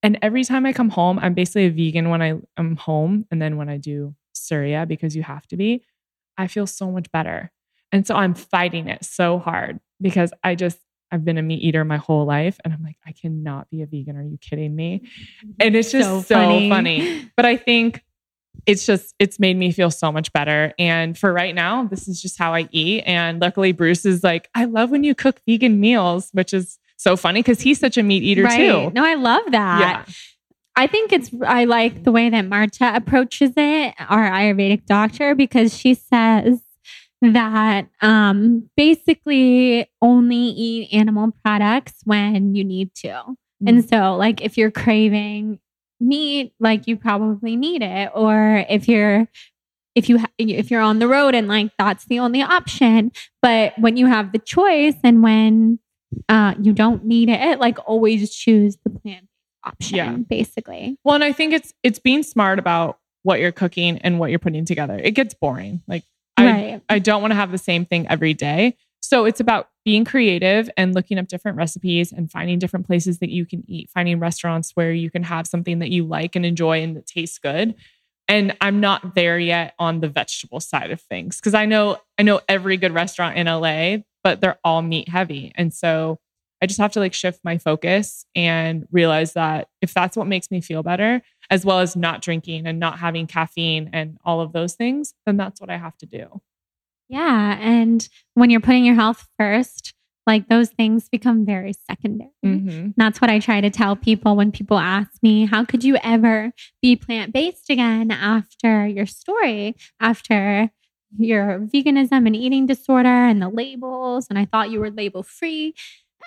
[SPEAKER 2] And every time I come home, I'm basically a vegan when I am home. And then when I do Surya, because you have to be, I feel so much better. And so I'm fighting it so hard because I just, I've been a meat eater my whole life. And I'm like, I cannot be a vegan. Are you kidding me? And it's just so, funny. But I think it's just it's made me feel so much better and for right now this is just how i eat and luckily bruce is like i love when you cook vegan meals which is so funny because he's such a meat eater
[SPEAKER 1] right.
[SPEAKER 2] too
[SPEAKER 1] No, I love that.
[SPEAKER 2] yeah
[SPEAKER 1] I think it's I like the way that Marta approaches it, our Ayurvedic doctor, because she says that um basically only eat animal products when you need to.
[SPEAKER 2] Mm-hmm.
[SPEAKER 1] And so like if you're craving meat, like you probably need it or if you're if you ha- if you're on the road and like that's the only option, but when you have the choice and when uh you don't need it, like always choose the plant option
[SPEAKER 2] Yeah.
[SPEAKER 1] basically.
[SPEAKER 2] well and i think it's it's being smart about what you're cooking and what you're putting together it gets boring like
[SPEAKER 1] right.
[SPEAKER 2] i don't want to have the same thing every day So it's about being creative and looking up different recipes and finding different places that you can eat, finding restaurants where you can have something that you like and enjoy and that tastes good. And I'm not there yet on the vegetable side of things because I know I know every good restaurant in LA, but they're all meat heavy. And so I just have to like shift my focus and realize that if that's what makes me feel better, as well as not drinking and not having caffeine and all of those things, then that's what I have to do.
[SPEAKER 1] Yeah. And when you're putting your health first, like those things become very secondary. Mm-hmm. That's what I try to tell people when people ask me, How could you ever be plant based again after your story, after your veganism and eating disorder and the labels? And I thought you were label free.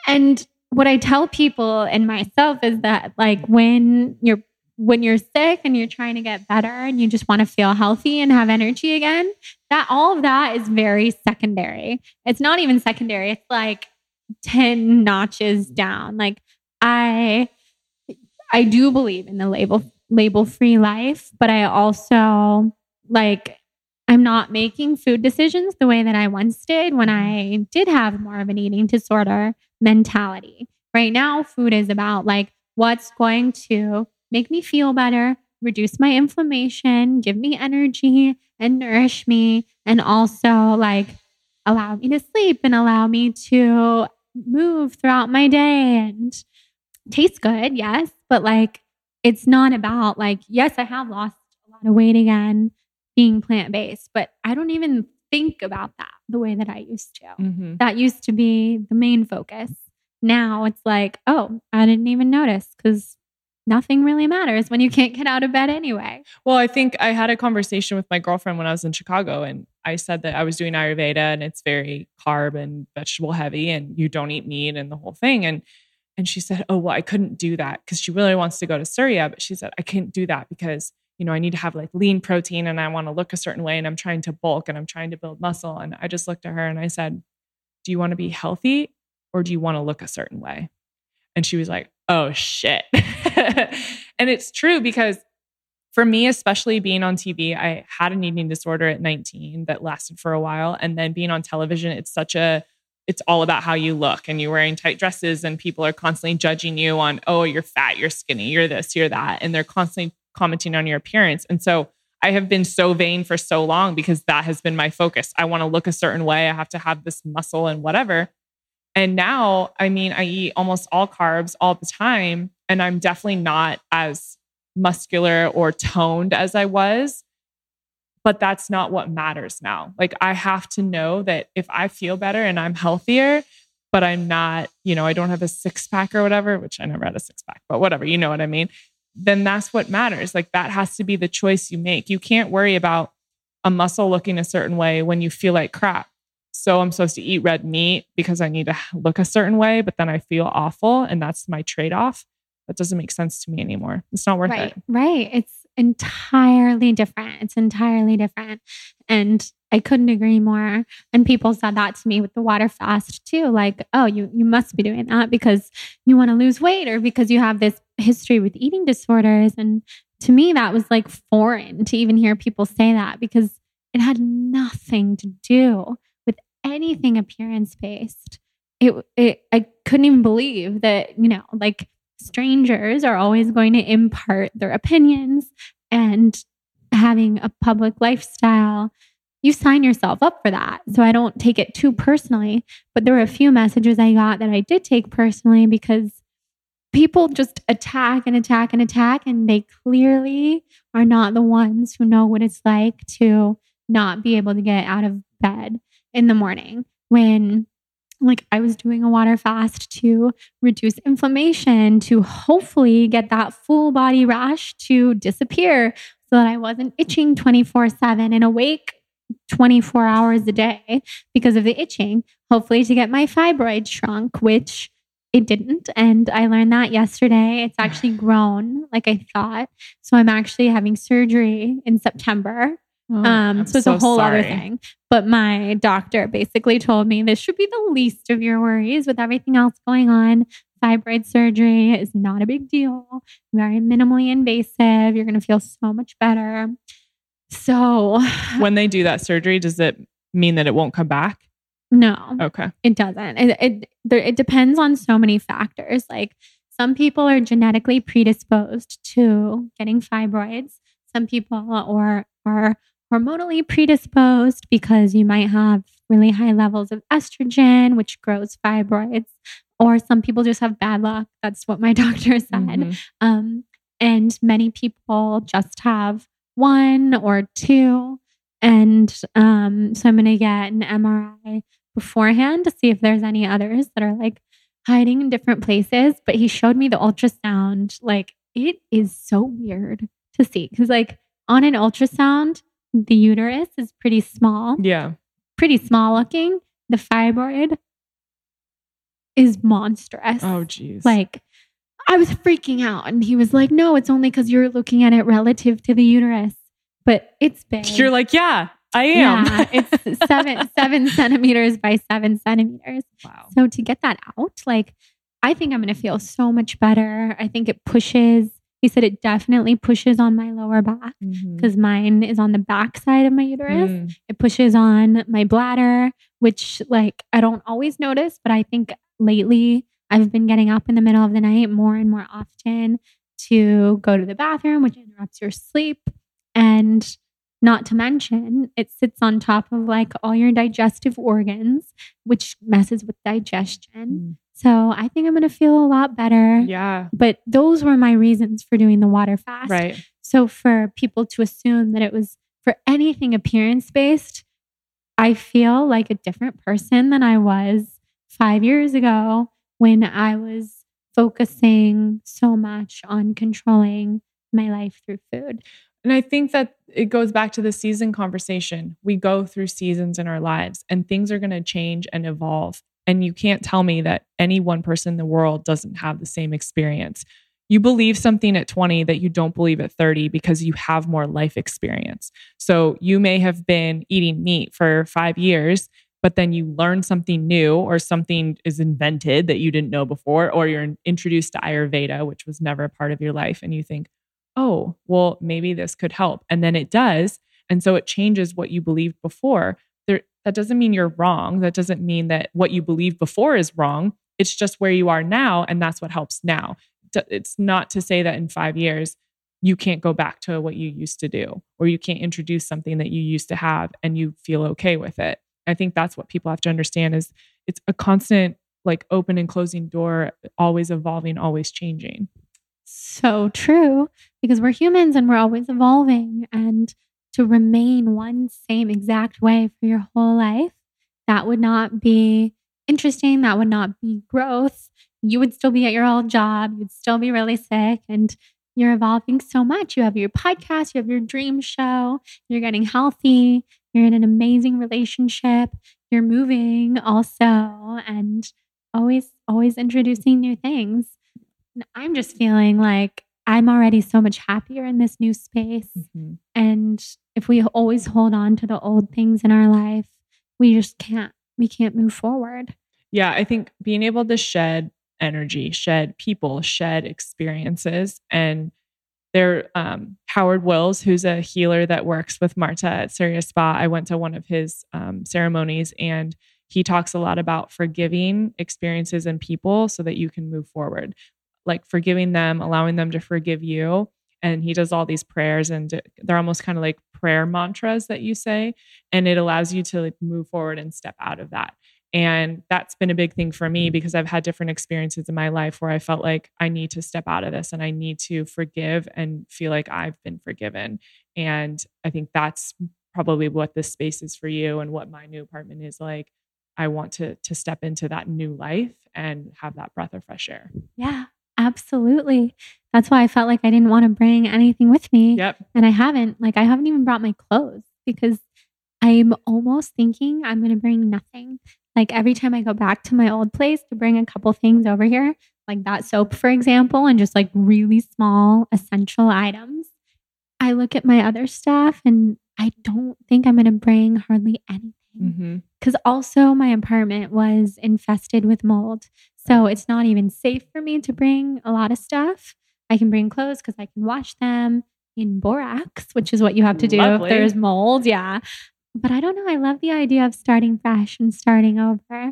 [SPEAKER 1] And what I tell people and myself is that like when you're when you're sick and you're trying to get better and you just want to feel healthy and have energy again, that all of that is very secondary. It's not even secondary. It's like 10 notches down. Like I I do believe in the label label free life, but I also like I'm not making food decisions the way that I once did when mm-hmm. I did have more of an eating disorder mentality. Right now, food is about like what's going to make me feel better, reduce my inflammation, give me energy and nourish me, and also like allow me to sleep and allow me to move throughout my day and taste good. Yes. But like, it's not about like, yes, I have lost a lot of weight again being plant based, but I don't even think about that the way that I used to. Mm-hmm. That used to be the main focus. Now it's like, oh, I didn't even notice because nothing really matters when you can't get out of bed anyway.
[SPEAKER 2] Well, I think I had a conversation with my girlfriend when I was in Chicago and I said that I was doing Ayurveda and it's very carb and vegetable heavy and you don't eat meat and the whole thing. And and she said, Oh, well, I couldn't do that because she really wants to go to Surya. But she said, I can't do that because you know, I need to have like lean protein and I want to look a certain way and I'm trying to bulk and I'm trying to build muscle. And I just looked at her and I said, Do you want to be healthy or do you want to look a certain way? And she was like, Oh shit. and it's true because for me, especially being on TV, I had an eating disorder at 19 that lasted for a while. And then being on television, it's such a it's all about how you look and you're wearing tight dresses and people are constantly judging you on oh you're fat you're skinny you're this you're that and they're constantly commenting on your appearance. And so I have been so vain for so long because that has been my focus. I want to look a certain way. I have to have this muscle and whatever. And now, I mean, I eat almost all carbs all the time. And I'm definitely not as muscular or toned as I was. But that's not what matters now. Like, I have to know that if I feel better and I'm healthier, but I'm not, you know, I don't have a six pack or whatever, which I never had a six pack, but whatever, you know what I mean? then that's what matters. Like that has to be the choice you make. You can't worry about a muscle looking a certain way when you feel like crap. So I'm supposed to eat red meat because I need to look a certain way, but then I feel awful and that's my trade off. That doesn't make sense to me anymore. It's not worth
[SPEAKER 1] right,
[SPEAKER 2] it.
[SPEAKER 1] Right. It's entirely different. It's entirely different. And I couldn't agree more. And people said that to me with the water fast too. Like, oh, you you must be doing that because you want to lose weight or because you have this history with eating disorders. And to me, that was like foreign to even hear people say that because it had nothing to do anything appearance based. It, it I couldn't even believe that, you know, like strangers are always going to impart their opinions and having a public lifestyle you sign yourself up for that. So I don't take it too personally. But there were a few messages I got that I did take personally because people just attack and attack and attack. And they clearly are not the ones who know what it's like to not be able to get out of bed in the morning when like I was doing a water fast to reduce inflammation, to hopefully get that full body rash to disappear so that I wasn't itching 24 7 and awake 24 hours a day because of the itching, hopefully to get my fibroid shrunk, which it didn't. And I learned that yesterday. It's actually grown like I thought. So I'm actually having surgery in September Oh, um, so it's so a whole sorry. other thing. But my doctor basically told me this should be the least of your worries with everything else going on. Fibroid surgery is not a big deal, very minimally invasive. You're going to feel so much better. So,
[SPEAKER 2] when they do that surgery, does it mean that it won't come back?
[SPEAKER 1] No,
[SPEAKER 2] Okay.
[SPEAKER 1] it doesn't. It it, there, it depends on so many factors. Like some people are genetically predisposed to getting fibroids. Some people or are hormonally predisposed because you might have really high levels of estrogen, which grows fibroids. Or some people just have bad luck. That's what my doctor said.
[SPEAKER 2] Mhm.
[SPEAKER 1] Um, and many people just have one or two. And um, so I'm going to get an MRI beforehand to see if there's any others that are like hiding in different places. But he showed me the ultrasound. Like it is so weird to see because, like, on an ultrasound, the uterus is pretty small,
[SPEAKER 2] Yeah.
[SPEAKER 1] pretty small looking. The fibroid is monstrous.
[SPEAKER 2] Oh, geez.
[SPEAKER 1] Like, I was freaking out. And he was like, no, it's only because you're looking at it relative to the uterus, but it's big.
[SPEAKER 2] you're like, yeah, I am.
[SPEAKER 1] yeah, it's seven, seven centimeters by seven centimeters.
[SPEAKER 2] wow.
[SPEAKER 1] So to get that out, like, I think I'm going to feel so much better. I think it pushes, he said it definitely pushes on my lower back because mine is on the back side of my uterus.
[SPEAKER 2] Mm.
[SPEAKER 1] It pushes on my bladder, which like I don't always notice, but I think lately I've been getting up in the middle of the night more and more often to go to the bathroom, which interrupts your sleep. And not to mention, it sits on top of like all your digestive organs, which messes with digestion. So I think I'm going to feel a lot better.
[SPEAKER 2] Yeah.
[SPEAKER 1] But those were my reasons for doing the water fast.
[SPEAKER 2] Right.
[SPEAKER 1] So for people to assume that it was for anything appearance based, I feel like a different person than I was five years ago when I was focusing so much on controlling my life through food.
[SPEAKER 2] And I think that it goes back to the season conversation. We go through seasons in our lives and things are going to change and evolve. And you can't tell me that any one person in the world doesn't have the same experience. You believe something at 20 that you don't believe at 30 because you have more life experience. So you may have been eating meat for five years, but then you learn something new or something is invented that you didn't know before, or you're introduced to Ayurveda, which was never a part of your life. And you think, oh, well, maybe this could help. And then it does. And so it changes what you believed before. That doesn't mean you're wrong. That doesn't mean that what you believed before is wrong. It's just where you are now. And that's what helps now. It's not to say that in five years, you can't go back to what you used to do, or you can't introduce something that you used to have and you feel okay with it. I think that's what people have to understand is it's a constant like open and closing door, always evolving, always changing.
[SPEAKER 1] So true, because we're humans and we're always evolving. And to remain one same exact way for your whole life, that would not be interesting. That would not be growth. You would still be at your old job. You'd still be really sick. And you're evolving so much. You have your podcast, you have your dream show, you're getting healthy, you're in an amazing relationship, you're moving also, and always, always introducing new things. And I'm just feeling like I'm already so much happier in this new space.
[SPEAKER 2] Mhm.
[SPEAKER 1] And if we always hold on to the old things in our life, we just can't, we can't move forward.
[SPEAKER 2] Yeah, I think being able to shed energy, shed people, shed experiences, and there, um, Howard Wills, who's a healer that works with Marta at Surya Spa. I went to one of his um, ceremonies, and he talks a lot about forgiving experiences and people so that you can move forward, like forgiving them, allowing them to forgive you. And he does all these prayers, and they're almost kind of like prayer mantras that you say, and it allows you to like move forward and step out of that. And that's been a big thing for me because I've had different experiences in my life where I felt like I need to step out of this and I need to forgive and feel like I've been forgiven. And I think that's probably what this space is for you and what my new apartment is like. I want to to step into that new life and have that breath of fresh air.
[SPEAKER 1] Yeah, absolutely. That's why I felt like I didn't want to bring anything with me.
[SPEAKER 2] Yep.
[SPEAKER 1] And I haven't. Like, I haven't even brought my clothes because I'm almost thinking I'm going to bring nothing. Like, every time I go back to my old place to bring a couple things over here, like that soap, for example, and just like really small essential items, I look at my other stuff and I don't think I'm going to bring hardly anything
[SPEAKER 2] mm-hmm.
[SPEAKER 1] because also my apartment was infested with mold. So it's not even safe for me to bring a lot of stuff. I can bring clothes because I can wash them in borax, which is what you have to do
[SPEAKER 2] Lovely.
[SPEAKER 1] if there's mold. Yeah. but I don't know. I love the idea of starting fresh and starting over.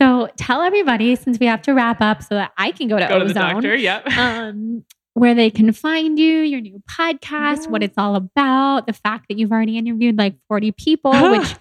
[SPEAKER 1] So tell everybody, since we have to wrap up so that I can go to
[SPEAKER 2] Go to
[SPEAKER 1] Ozone,
[SPEAKER 2] the doctor. Yep.
[SPEAKER 1] um, where they can find you, your new podcast, what it's all about, the fact that you've already interviewed like 40 people, which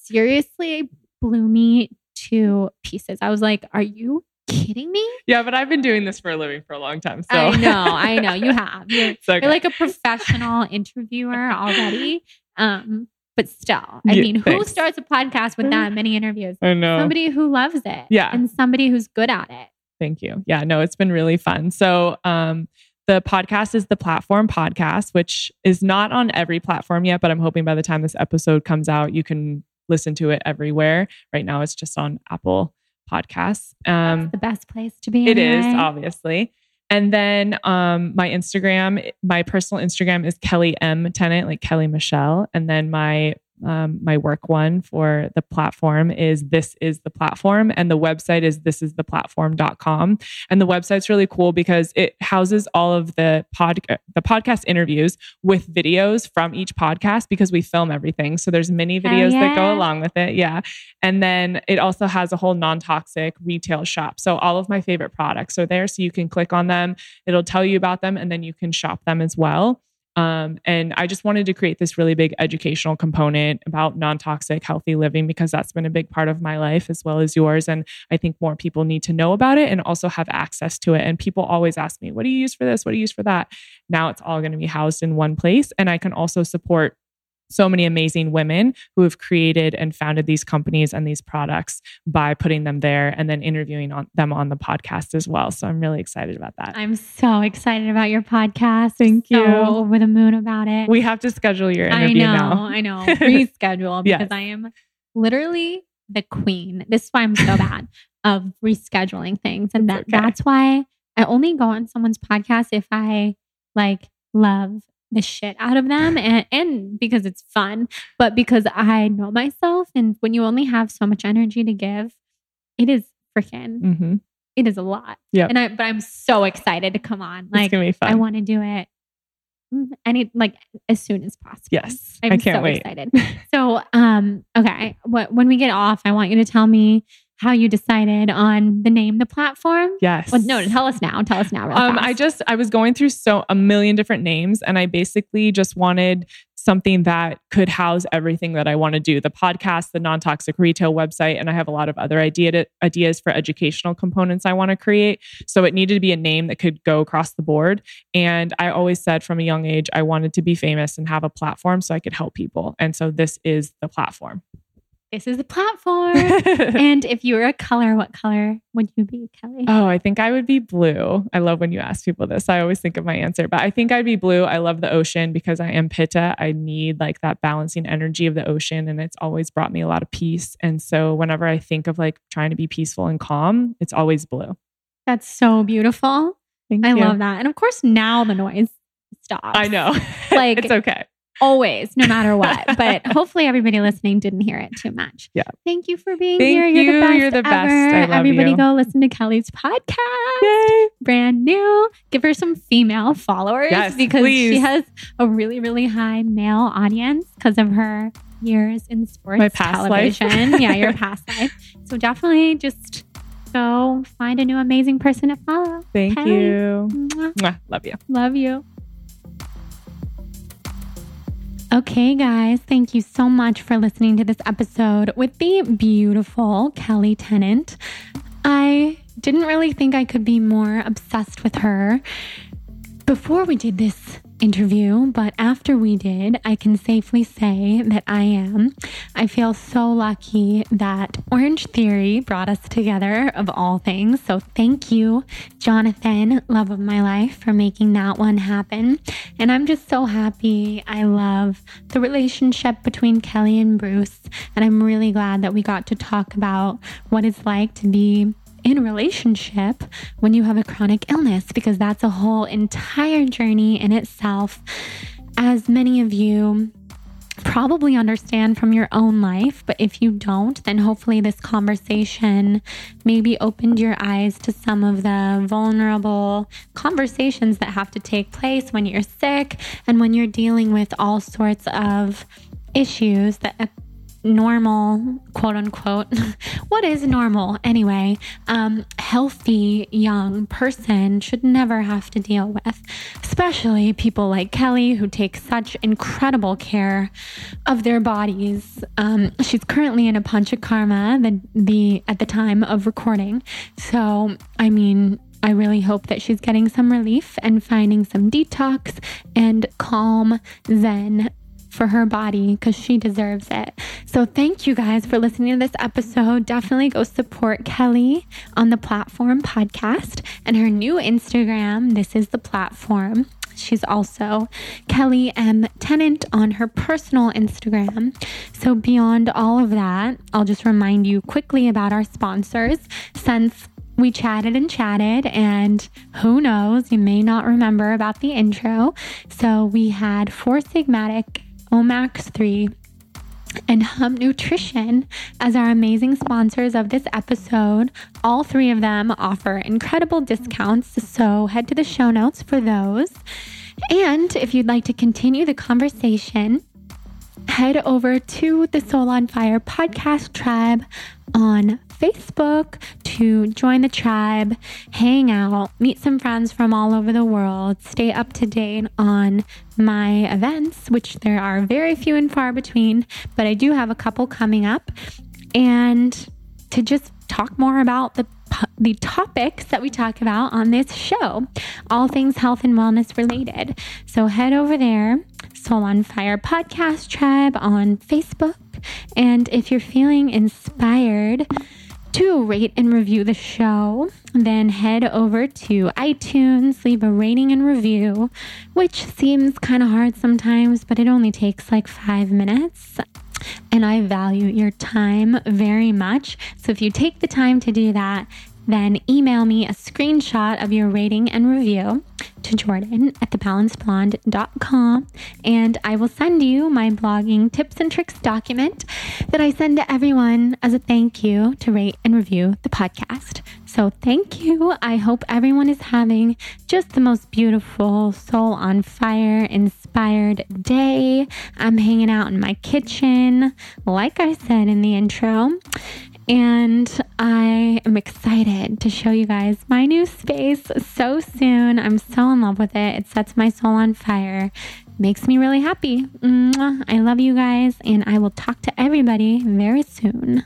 [SPEAKER 1] seriously blew me to pieces. I was like, are you kidding me?
[SPEAKER 2] yeah, but I've been doing this for a living for a long time. So
[SPEAKER 1] I know, I know. You have. You're,
[SPEAKER 2] okay.
[SPEAKER 1] you're like a professional interviewer already. Um, but still, I
[SPEAKER 2] Yeah,
[SPEAKER 1] mean, who starts a podcast with that many interviews?
[SPEAKER 2] I know.
[SPEAKER 1] Somebody who loves it.
[SPEAKER 2] Yeah.
[SPEAKER 1] And somebody who's good at it.
[SPEAKER 2] Thank you. Yeah, no, it's been really fun. So, um, the podcast is the platform podcast, which is not on every platform yet, but I'm hoping by the time this episode comes out, you can listen to it everywhere. Right now, it's just on Apple Podcasts. Um,
[SPEAKER 1] the best place to be.
[SPEAKER 2] it is obviously. And then um, my Instagram, my personal Instagram is Kelli M Tennant, like Kelli Michelle. And then my um, my work one for the platform is this is the platform and the website is this is the platform.com and the website's really cool because it houses all of the pod the podcast interviews with videos from each podcast because we film everything. So there's many videos that go along with it yeah. And then it also has a whole non-toxic retail shop. So all of my favorite products are there so you can click on them. It'll tell you about them and then you can shop them as well um, and I just wanted to create this really big educational component about non toxic, healthy living because that's been a big part of my life as well as yours. And I think more people need to know about it and also have access to it. And people always ask me, what do you use for this? What do you use for that? Now it's all going to be housed in one place. And I can also support so many amazing women who have created and founded these companies and these products by putting them there and then interviewing on them on the podcast as well. So I'm really excited about that.
[SPEAKER 1] I'm so excited about your podcast.
[SPEAKER 2] Thank
[SPEAKER 1] So
[SPEAKER 2] you.
[SPEAKER 1] over the moon about it.
[SPEAKER 2] we have to schedule your
[SPEAKER 1] I
[SPEAKER 2] interview
[SPEAKER 1] know,
[SPEAKER 2] now.
[SPEAKER 1] I know. Reschedule because
[SPEAKER 2] Yes.
[SPEAKER 1] I am literally the queen. This is why I'm so bad of rescheduling things. And that
[SPEAKER 2] okay.
[SPEAKER 1] that's why I only go on someone's podcast if I like love the shit out of them and, and because it's fun, but because I know myself. And when you only have so much energy to give, it is freaking,
[SPEAKER 2] hmm
[SPEAKER 1] it is a lot.
[SPEAKER 2] Yeah.
[SPEAKER 1] And I, but I'm so excited to come on.
[SPEAKER 2] it's
[SPEAKER 1] Like,
[SPEAKER 2] gonna be fun.
[SPEAKER 1] I want to do it mm, any, like as soon as possible.
[SPEAKER 2] yes,
[SPEAKER 1] I'm
[SPEAKER 2] I can't
[SPEAKER 1] so
[SPEAKER 2] wait.
[SPEAKER 1] excited. So, um, okay, what, when we get off, I want you to tell me how you decided on the name, the platform.
[SPEAKER 2] Yes.
[SPEAKER 1] Well, no, tell us now. Tell us now.
[SPEAKER 2] Um,
[SPEAKER 1] fast.
[SPEAKER 2] I just I was going through so a million different names, and I basically just wanted something that could house everything that I want to do: the podcast, the non toxic retail website, and I have a lot of other idea to, ideas for educational components I want to create. So it needed to be a name that could go across the board. And I always said from a young age I wanted to be famous and have a platform so I could help people. And so this is the platform.
[SPEAKER 1] This is the platform. and if you were a color, what color would you be, Kelli?
[SPEAKER 2] Oh, I think I would be blue. I love when you ask people this. I always think of my answer, but I think I'd be blue. I love the ocean because I am Pitta. I need like that balancing energy of the ocean and it's always brought me a lot of peace. And so whenever I think of like trying to be peaceful and calm, it's always blue.
[SPEAKER 1] That's so beautiful.
[SPEAKER 2] Thank
[SPEAKER 1] I
[SPEAKER 2] you.
[SPEAKER 1] love that. And of course, now the noise stops.
[SPEAKER 2] I know.
[SPEAKER 1] Like-
[SPEAKER 2] it's okay.
[SPEAKER 1] Always, no matter what. But hopefully, everybody listening didn't hear it too much.
[SPEAKER 2] Yeah.
[SPEAKER 1] Thank you for being
[SPEAKER 2] Thank
[SPEAKER 1] here. You're
[SPEAKER 2] you.
[SPEAKER 1] the best.
[SPEAKER 2] You're the best.
[SPEAKER 1] ever.
[SPEAKER 2] I love
[SPEAKER 1] everybody,
[SPEAKER 2] you.
[SPEAKER 1] go listen to Kelli's podcast.
[SPEAKER 2] Yay.
[SPEAKER 1] Brand new. Give her some female followers
[SPEAKER 2] Yes,
[SPEAKER 1] because she has a really, really high male audience because of her years in sports
[SPEAKER 2] My past life.
[SPEAKER 1] television. yeah, your past life. So definitely just go find a new amazing person to follow.
[SPEAKER 2] Thank
[SPEAKER 1] Okay.
[SPEAKER 2] you.
[SPEAKER 1] Mwah.
[SPEAKER 2] Mwah. Love you.
[SPEAKER 1] Love you. Okay, guys, thank you so much for listening to this episode with the beautiful Kelli Tennant. I didn't really think I could be more obsessed with her before we did this interview, but after we did, I can safely say that I am. I feel so lucky that Orangetheory brought us together of all things. So thank you, Jonathan, love of my life, for making that one happen. And I'm just so happy. I love the relationship between Kelli and Bruce. And I'm really glad that we got to talk about what it's like to be in a relationship when you have a chronic illness because that's a whole entire journey in itself. As many of you probably understand from your own life, but if you don't, then hopefully this conversation maybe opened your eyes to some of the vulnerable conversations that have to take place when you're sick and when you're dealing with all sorts of issues that normal, quote unquote, what is normal anyway, um, healthy young person should never have to deal with, especially people like Kelli who take such incredible care of their bodies. Um, she's currently in a panchakarma the, the at the time of recording, so I mean. I really hope that she's getting some relief and finding some detox and calm zen for her body because she deserves it. So, thank you guys for listening to this episode. Definitely go support Kelli on the platform podcast and her new Instagram. This is the platform. She's also Kelli M. Tennant on her personal Instagram. So, beyond all of that, I'll just remind you quickly about our sponsors since we chatted and chatted, and who knows, you may not remember about the intro. So, we had Four Sigmatic Omax 3, and Hum Nutrition as our amazing sponsors of this episode. All three of them offer incredible discounts, so head to the show notes for those. And if you'd like to continue the conversation, head over to the Soul on Fire podcast tribe on Facebook to join the tribe, hang out, meet some friends from all over the world, stay up to date on my events, which there are very few and far between, but I do have a couple coming up, and to just talk more about the the topics that we talk about on this show, all things health and wellness related. So head over there, Soul on Fire Podcast Tribe on Facebook. And if you're feeling inspired, to rate and review the show, then head over to iTunes, leave a rating and review, which seems kind of hard sometimes, but it only takes like five minutes. And I value your time very much. So if you take the time to do that, then email me a screenshot of your rating and review to Jordan at thebalancedblonde.com and I will send you my blogging tips and tricks document that I send to everyone as a thank you to rate and review the podcast. So thank you. I hope everyone is having just the most beautiful soul on fire inspired day. I'm hanging out in my kitchen, like I said in the intro. And I am excited to show you guys my new space so soon. I'm so in love with it. It sets my soul on fire, makes me really happy. I love you guys, and I will talk to everybody very soon.